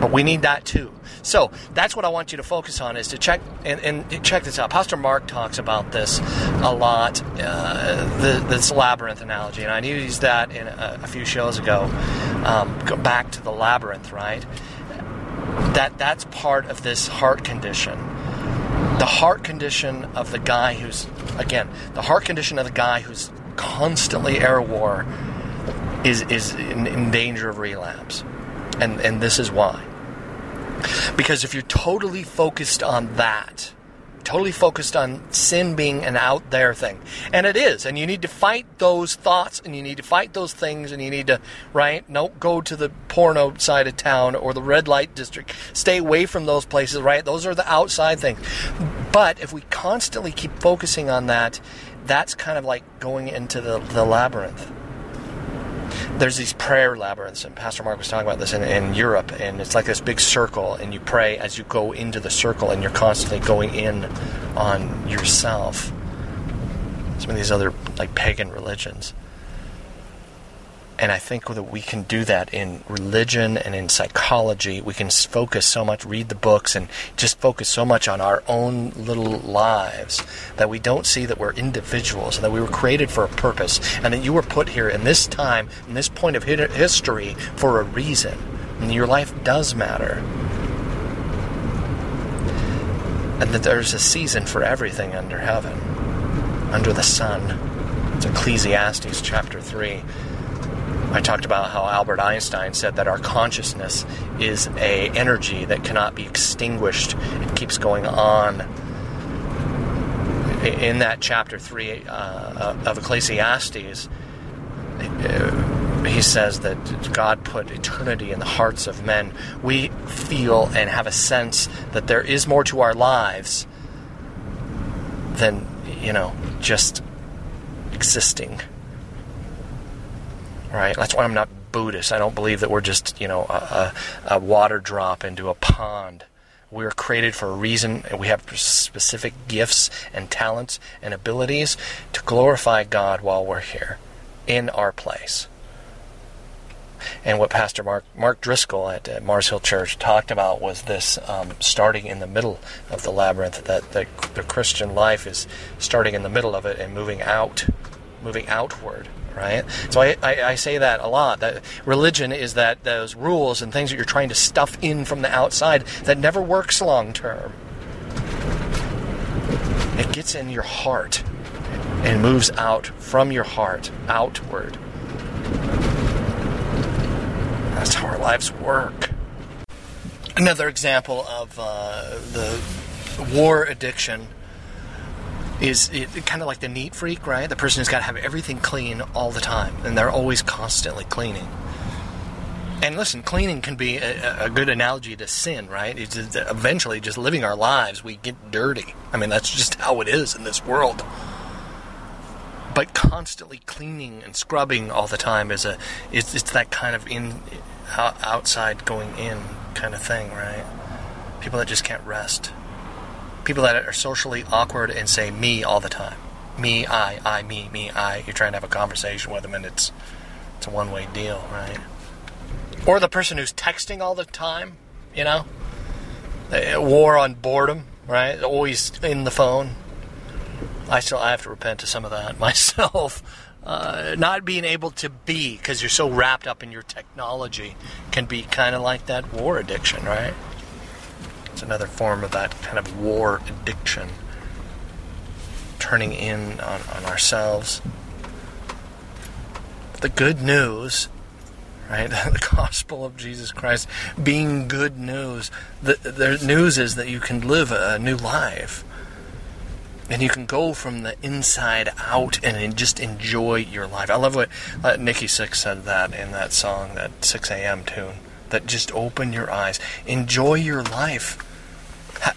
But we need that too. So that's what I want you to focus on is to check and, and check this out. Pastor Mark talks about this a lot, uh, the, this labyrinth analogy, and I used that in a, a few shows ago. Um, go back to the labyrinth, right? That that's part of this heart condition. The heart condition of the guy who's again the heart condition of the guy who's constantly air war is is in, in danger of relapse, and and this is why. Because if you're totally focused on that, totally focused on sin being an out there thing. And it is. And you need to fight those thoughts and you need to fight those things and you need to, right? Don't go to the porno side of town or the red light district. Stay away from those places, right? Those are the outside things. But if we constantly keep focusing on that, that's kind of like going into the, the labyrinth there's these prayer labyrinths, and Pastor Mark was talking about this in, in Europe, and it's like this big circle, and you pray as you go into the circle, and you're constantly going in on yourself. Some of these other like pagan religions. And I think that we can do that in religion and in psychology. We can focus so much, read the books, and just focus so much on our own little lives that we don't see that we're individuals and that we were created for a purpose and that you were put here in this time, in this point of history, for a reason. And your life does matter. And that there's a season for everything under heaven, under the sun. It's Ecclesiastes chapter 3. I talked about how Albert Einstein said that our consciousness is a energy that cannot be extinguished. It keeps going on. In that chapter three uh, of Ecclesiastes, he says that God put eternity in the hearts of men. We feel and have a sense that there is more to our lives than, you know, just existing. Right? That's why I'm not Buddhist. I don't believe that we're just, you know, a, a, a water drop into a pond. We're created for a reason, and we have specific gifts and talents and abilities to glorify God while we're here in our place. And what Pastor Mark Mark Driscoll at, at Mars Hill Church talked about was this um, starting in the middle of the labyrinth. That the, the Christian life is starting in the middle of it and moving out, moving outward. Right. So I, I, I say that a lot. That religion is that those rules and things that you're trying to stuff in from the outside that never works long term. It gets in your heart and moves out from your heart outward. That's how our lives work. Another example of uh, the war addiction is it, kind of like the neat freak, right? The person who's got to have everything clean all the time, and they're always constantly cleaning. And listen, cleaning can be a, a good analogy to sin, right? It's just eventually just living our lives, we get dirty. I mean, that's just how it is in this world. But constantly cleaning and scrubbing all the time is a it's, it's that kind of in outside going in kind of thing, right? People that just can't rest. People that are socially awkward and say me all the time. Me, I, I, me, me, I. You're trying to have a conversation with them and it's it's a one-way deal, right? Or the person who's texting all the time, you know? War on boredom, right? Always in the phone. I still I have to repent to some of that [laughs] myself uh, not being able to be because you're so wrapped up in your technology can be kind of like that war addiction, right? Another form of that kind of war addiction, turning in on, on ourselves. The good news, right? [laughs] the gospel of Jesus Christ being good news. The, the news is that you can live a new life and you can go from the inside out and just enjoy your life. I love what uh, Nikki Sixx said that in that song, that Sixx:A.M. tune. That just open your eyes, enjoy your life.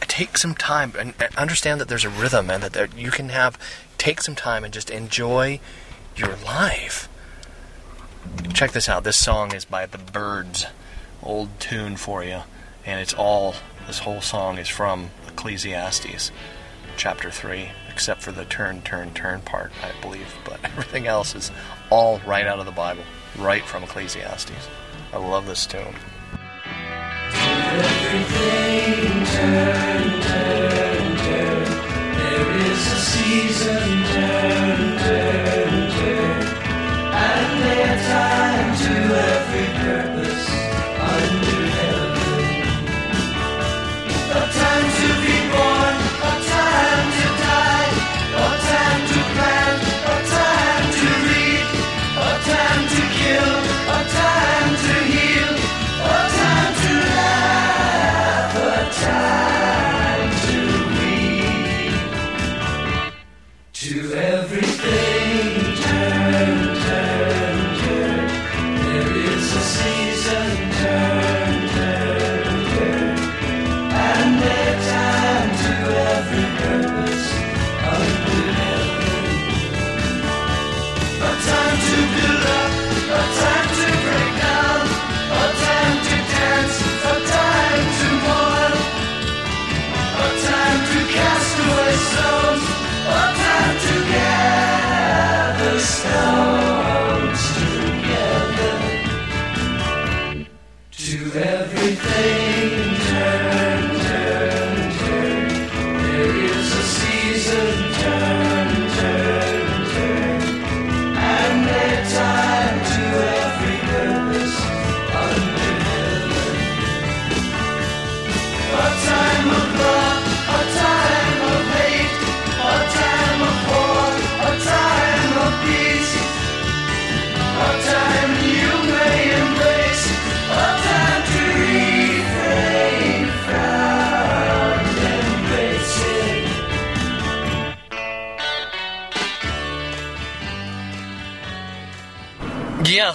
Take some time and understand that there's a rhythm and that there, you can have take some time and just enjoy your life. Check this out. This song is by the Byrds, old tune for you, and it's all. This whole song is from Ecclesiastes chapter 3, except for the turn, turn, turn part, I believe. But [laughs] everything else is all right out of the Bible, right from Ecclesiastes. I love this tune. There is a season, turn, turn.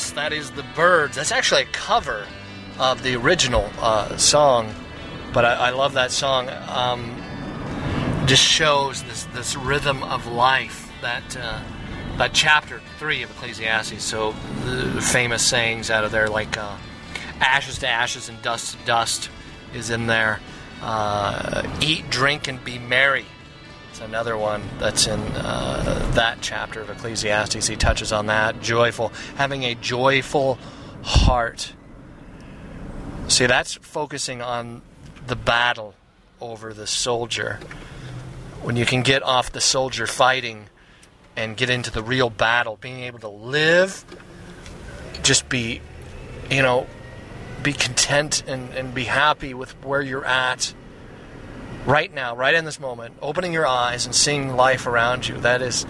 Yes, that is the Byrds. That's actually a cover of the original uh, song, but I, I love that song. Um, just shows this this rhythm of life that uh, that chapter three of Ecclesiastes. So the famous sayings out of there, like uh, "ashes to ashes and dust to dust," is in there. Uh, Eat, drink, and be merry. Another one that's in uh, that chapter of Ecclesiastes. He touches on that. Joyful, having a joyful heart. See, that's focusing on the battle over the soldier. When you can get off the soldier fighting and get into the real battle, being able to live, just be, you know, be content and, and be happy with where you're at right now, right in this moment, opening your eyes and seeing life around you. That is,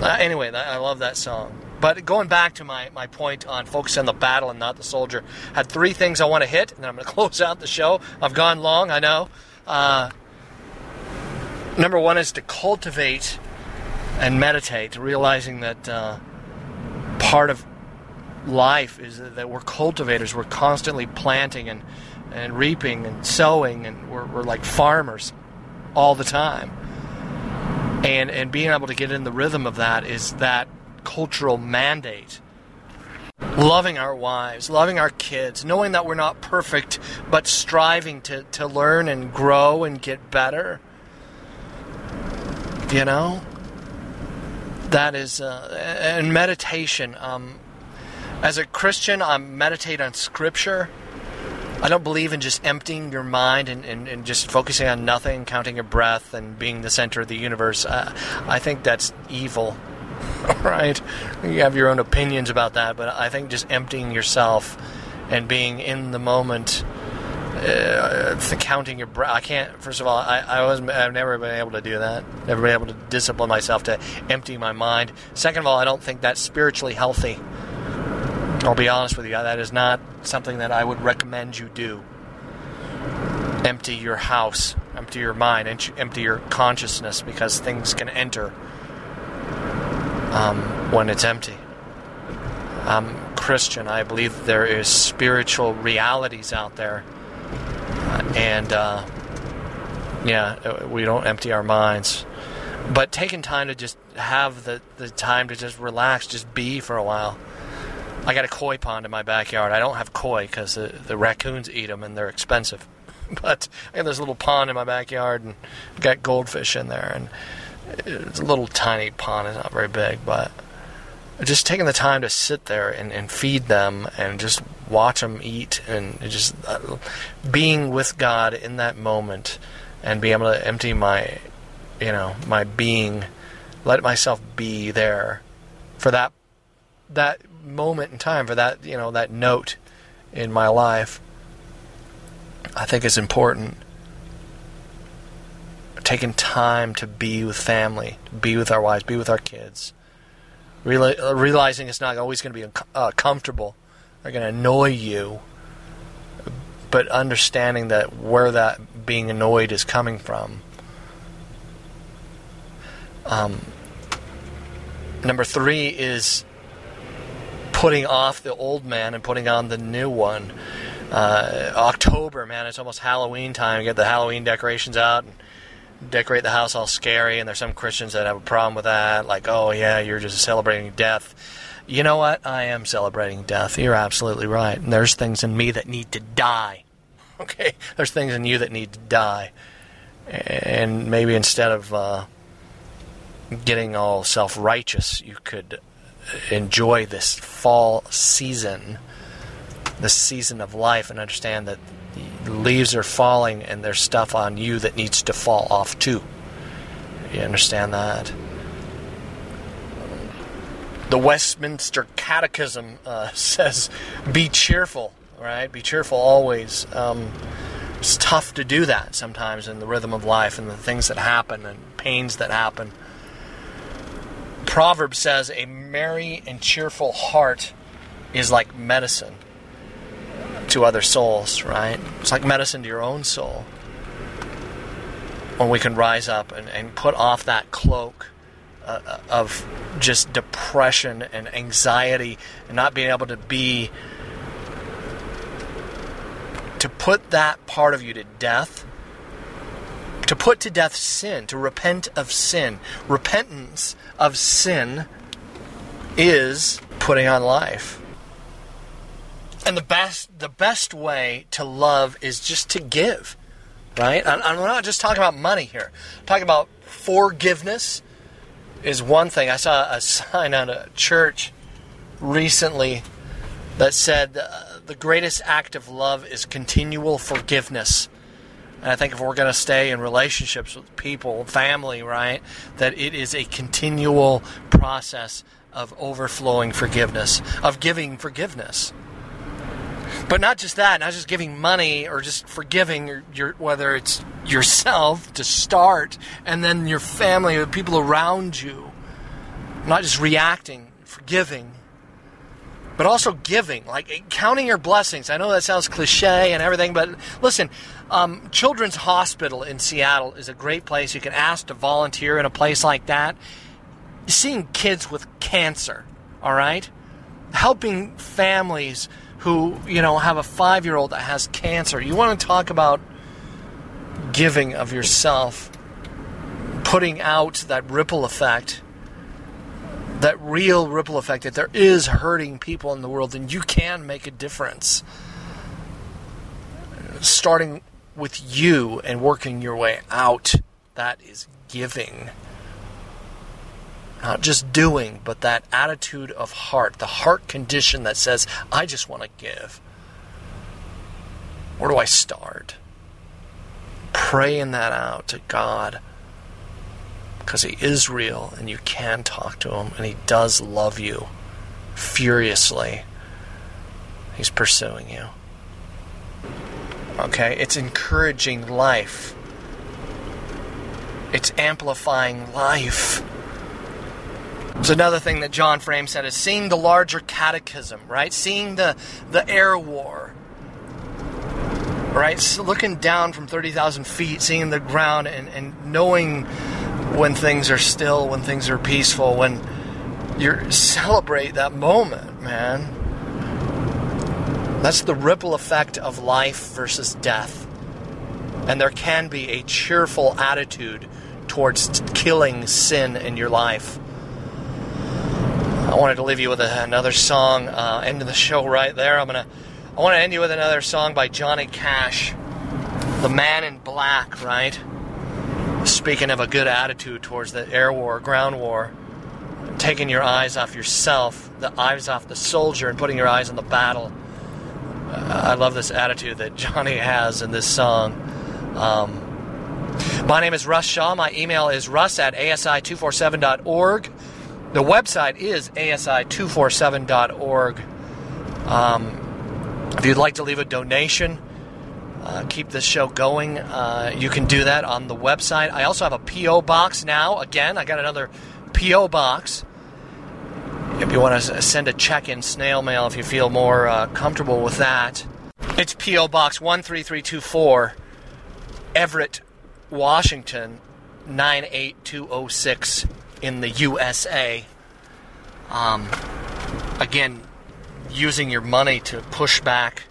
uh, anyway, that, I love that song. But going back to my, my point on focusing on the battle and not the soldier, had three things I want to hit, and then I'm going [laughs] to close out the show. I've gone long, I know. Uh, number one is to cultivate and meditate, realizing that uh, part of life is that we're cultivators. We're constantly planting and, and reaping and sowing, and we're, we're like farmers all the time. And, and being able to get in the rhythm of that is that cultural mandate. Loving our wives, loving our kids, knowing that we're not perfect, but striving to, to learn and grow and get better. You know? That is, uh, and meditation. Um, as a Christian, I meditate on Scripture. I don't believe in just emptying your mind and, and, and just focusing on nothing, counting your breath, and being the center of the universe. I think that's evil. [laughs] right? You have your own opinions about that, but I think just emptying yourself and being in the moment, uh, counting your breath. I can't. First of all, I, I was I've never been able to do that. Never been able to discipline myself to empty my mind. Second of all, I don't think that's spiritually healthy. I'll be honest with you. That is not something that I would recommend you do. Empty your house, empty your mind, empty your consciousness because things can enter um, when it's empty. I'm Christian. I believe there is spiritual realities out there, uh, and uh, yeah, we don't empty our minds. But taking time to just have the, the time to just relax, just be for a while. I got a koi pond in my backyard. I don't have koi because the, the raccoons eat them and they're expensive. [laughs] But I got this little pond in my backyard and got goldfish in there. And it's a little tiny pond. It's not very big, but just taking the time to sit there and, and feed them and just watch them eat and just uh, being with God in that moment and being able to empty my, you know, my being, let myself be there for that that moment in time, for that you know that note in my life. I think is important taking time to be with family, be with our wives, be with our kids. Reali- realizing it's not always going to be uh, comfortable, they're going to annoy you, but understanding that where that being annoyed is coming from. Um, number three is putting off the old man and putting on the new one. Uh, October, man, it's almost Halloween time. Get the Halloween decorations out and decorate the house all scary, and there's some Christians that have a problem with that, like, oh yeah, you're just celebrating death. You know what? I am celebrating death. You're absolutely right. And there's things in me that need to die. [laughs] Okay? There's things in you that need to die. And maybe instead of uh, getting all self righteous, you could enjoy this fall season, this season of life, and understand that the leaves are falling and there's stuff on you that needs to fall off too. You understand that? The Westminster Catechism uh, [laughs] says, "Be cheerful." Right? Be cheerful always. Um, it's tough to do that sometimes in the rhythm of life and the things that happen and pains that happen. Proverbs says, "A merry and cheerful heart is like medicine." to other souls, right? It's like medicine to your own soul. When we can rise up and, and put off that cloak uh, of just depression and anxiety and not being able to be to put that part of you to death to put to death sin to repent of sin. Repentance of sin is putting on life. And the best the best way to love is just to give right? And i'm not just talking about money here. I'm talking about forgiveness is one thing. I saw a [laughs] sign on a church recently that said uh, the greatest act of love is continual forgiveness and I think if we're going to stay in relationships with people, family, right, that it is a continual process of overflowing forgiveness, of giving forgiveness. But not just that, not just giving money or just forgiving your, whether it's yourself to start and then your family or the people around you. Not just reacting, forgiving, but also giving, like counting your blessings. I know that sounds cliche and everything, but listen, um, Children's Hospital in Seattle is a great place. You can ask to volunteer in a place like that. Seeing kids with cancer, all right? Helping families who, you know, have a five year old that has cancer. You want to talk about giving of yourself, putting out that ripple effect that real ripple effect that there is hurting people in the world and you can make a difference. Starting with you and working your way out that is giving. Not just doing but that attitude of heart the heart condition that says i just want to give. Where do i start? Praying that out to god because he is real and you can talk to him and he does love you furiously. He's pursuing you. Okay? It's encouraging life, it's amplifying life. There's another thing that John Frame said is seeing the larger catechism, right? Seeing the, the air war, right? So looking down from 30,000 feet, seeing the ground and, and knowing when things are still, when things are peaceful, when you celebrate that moment, man. That's the ripple effect of life versus death. And there can be a cheerful attitude towards killing sin in your life. I wanted to leave you with a, another song, uh, end of the show right there. I'm gonna, I want to end you with another song by Johnny Cash, "The Man in Black." Right? Speaking of a good attitude towards the air war, ground war, taking your eyes off yourself, the eyes off the soldier, and putting your eyes on the battle. Uh, I love this attitude that Johnny has in this song. Um, my name is Russ Shaw. My email is russ at asi247.org. The website is asi247.org. Um, if you'd like to leave a donation, uh, keep this show going, uh, you can do that on the website. I also have a P.O. box now. Again, I got another P.O. box. If you want to send a check in snail mail, if you feel more uh, comfortable with that, it's P.O. Box 13324, Everett, Washington 98206 in the USA. Um, again, using your money to push back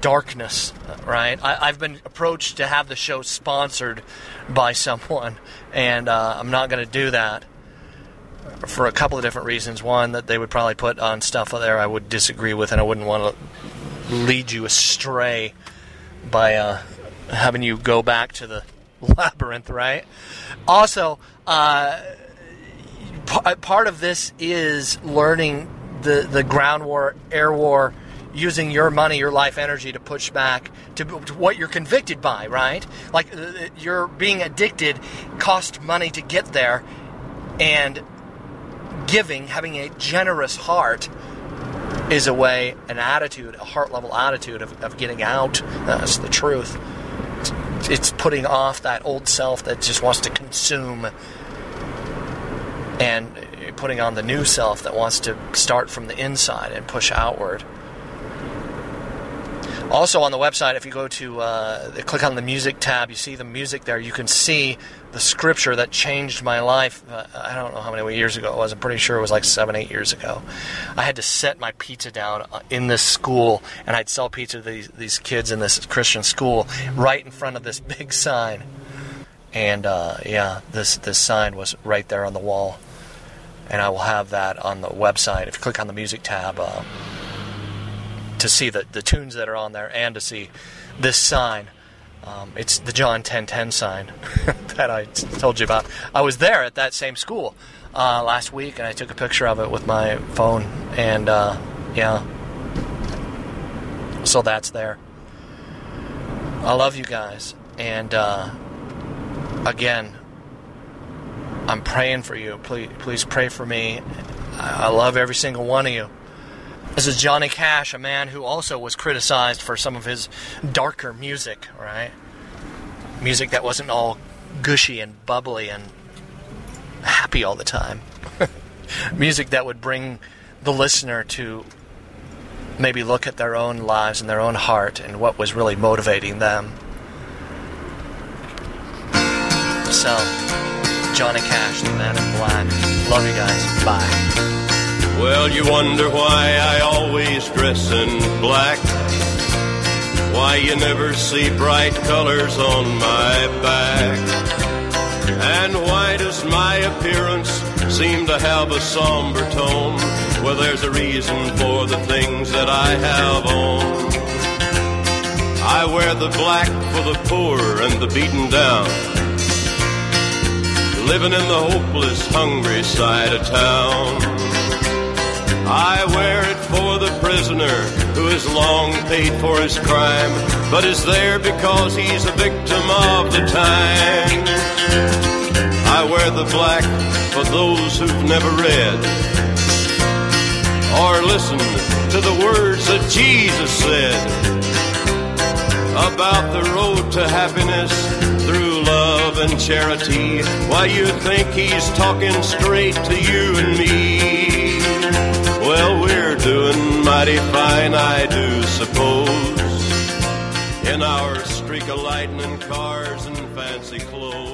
darkness, right? I, I've been approached to have the show sponsored by someone, and uh, I'm not going to do that for a couple of different reasons. One, that they would probably put on stuff there I would disagree with, and I wouldn't want to lead you astray by uh, having you go back to the [laughs] labyrinth, right? Also, uh, p- part of this is learning the, the ground war, air war, using your money, your life energy to push back to, to what you're convicted by, right? Like uh, you're being addicted cost money to get there, and giving, having a generous heart, is a way, an attitude, a heart level attitude of, of getting out. That's the truth. It's, it's putting off that old self that just wants to consume and putting on the new self that wants to start from the inside and push outward. Also on the website, if you go to uh, click on the music tab, you see the music there. You can see the scripture that changed my life. Uh, I don't know how many years ago it was. I'm pretty sure it was like seven, eight years ago. I had to set my pizza down uh, in this school, and I'd sell pizza to these, these kids in this Christian school right in front of this [laughs] big sign. And uh, yeah, this this sign was right there on the wall, and I will have that on the website. If you click on the music tab. Uh, to see the, the tunes that are on there and to see this sign. Um, it's the John 1010 sign [laughs] that I told you about. I was there at that same school uh, last week and I took a picture of it with my phone. And uh, yeah, so that's there. I love you guys. And uh, again, I'm praying for you. Please, please pray for me. I love every single one of you. This is Johnny Cash, a man who also was criticized for some of his darker music, right? Music that wasn't all gushy and bubbly and happy all the time. [laughs] music that would bring the listener to maybe look at their own lives and their own heart and what was really motivating them. So, Johnny Cash, the man in black. Love you guys. Bye. Well, you wonder why I always dress in black. Why you never see bright colors on my back. And why does my appearance seem to have a somber tone? Well, there's a reason for the things that I have on. I wear the black for the poor and the beaten down. Living in the hopeless, hungry side of town. I wear it for the prisoner who has long paid for his crime, but is there because he's a victim of the time. I wear the black for those who've never read or listened to the words that Jesus said about the road to happiness love and charity. Why you think he's talking straight to you and me? Well, we're doing mighty fine, I do suppose. In our streak of lightning cars and fancy clothes.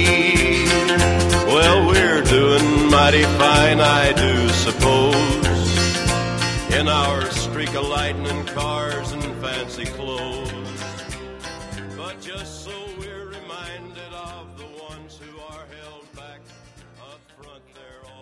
Doing mighty fine, I do suppose. In our streak of lightning cars and fancy clothes.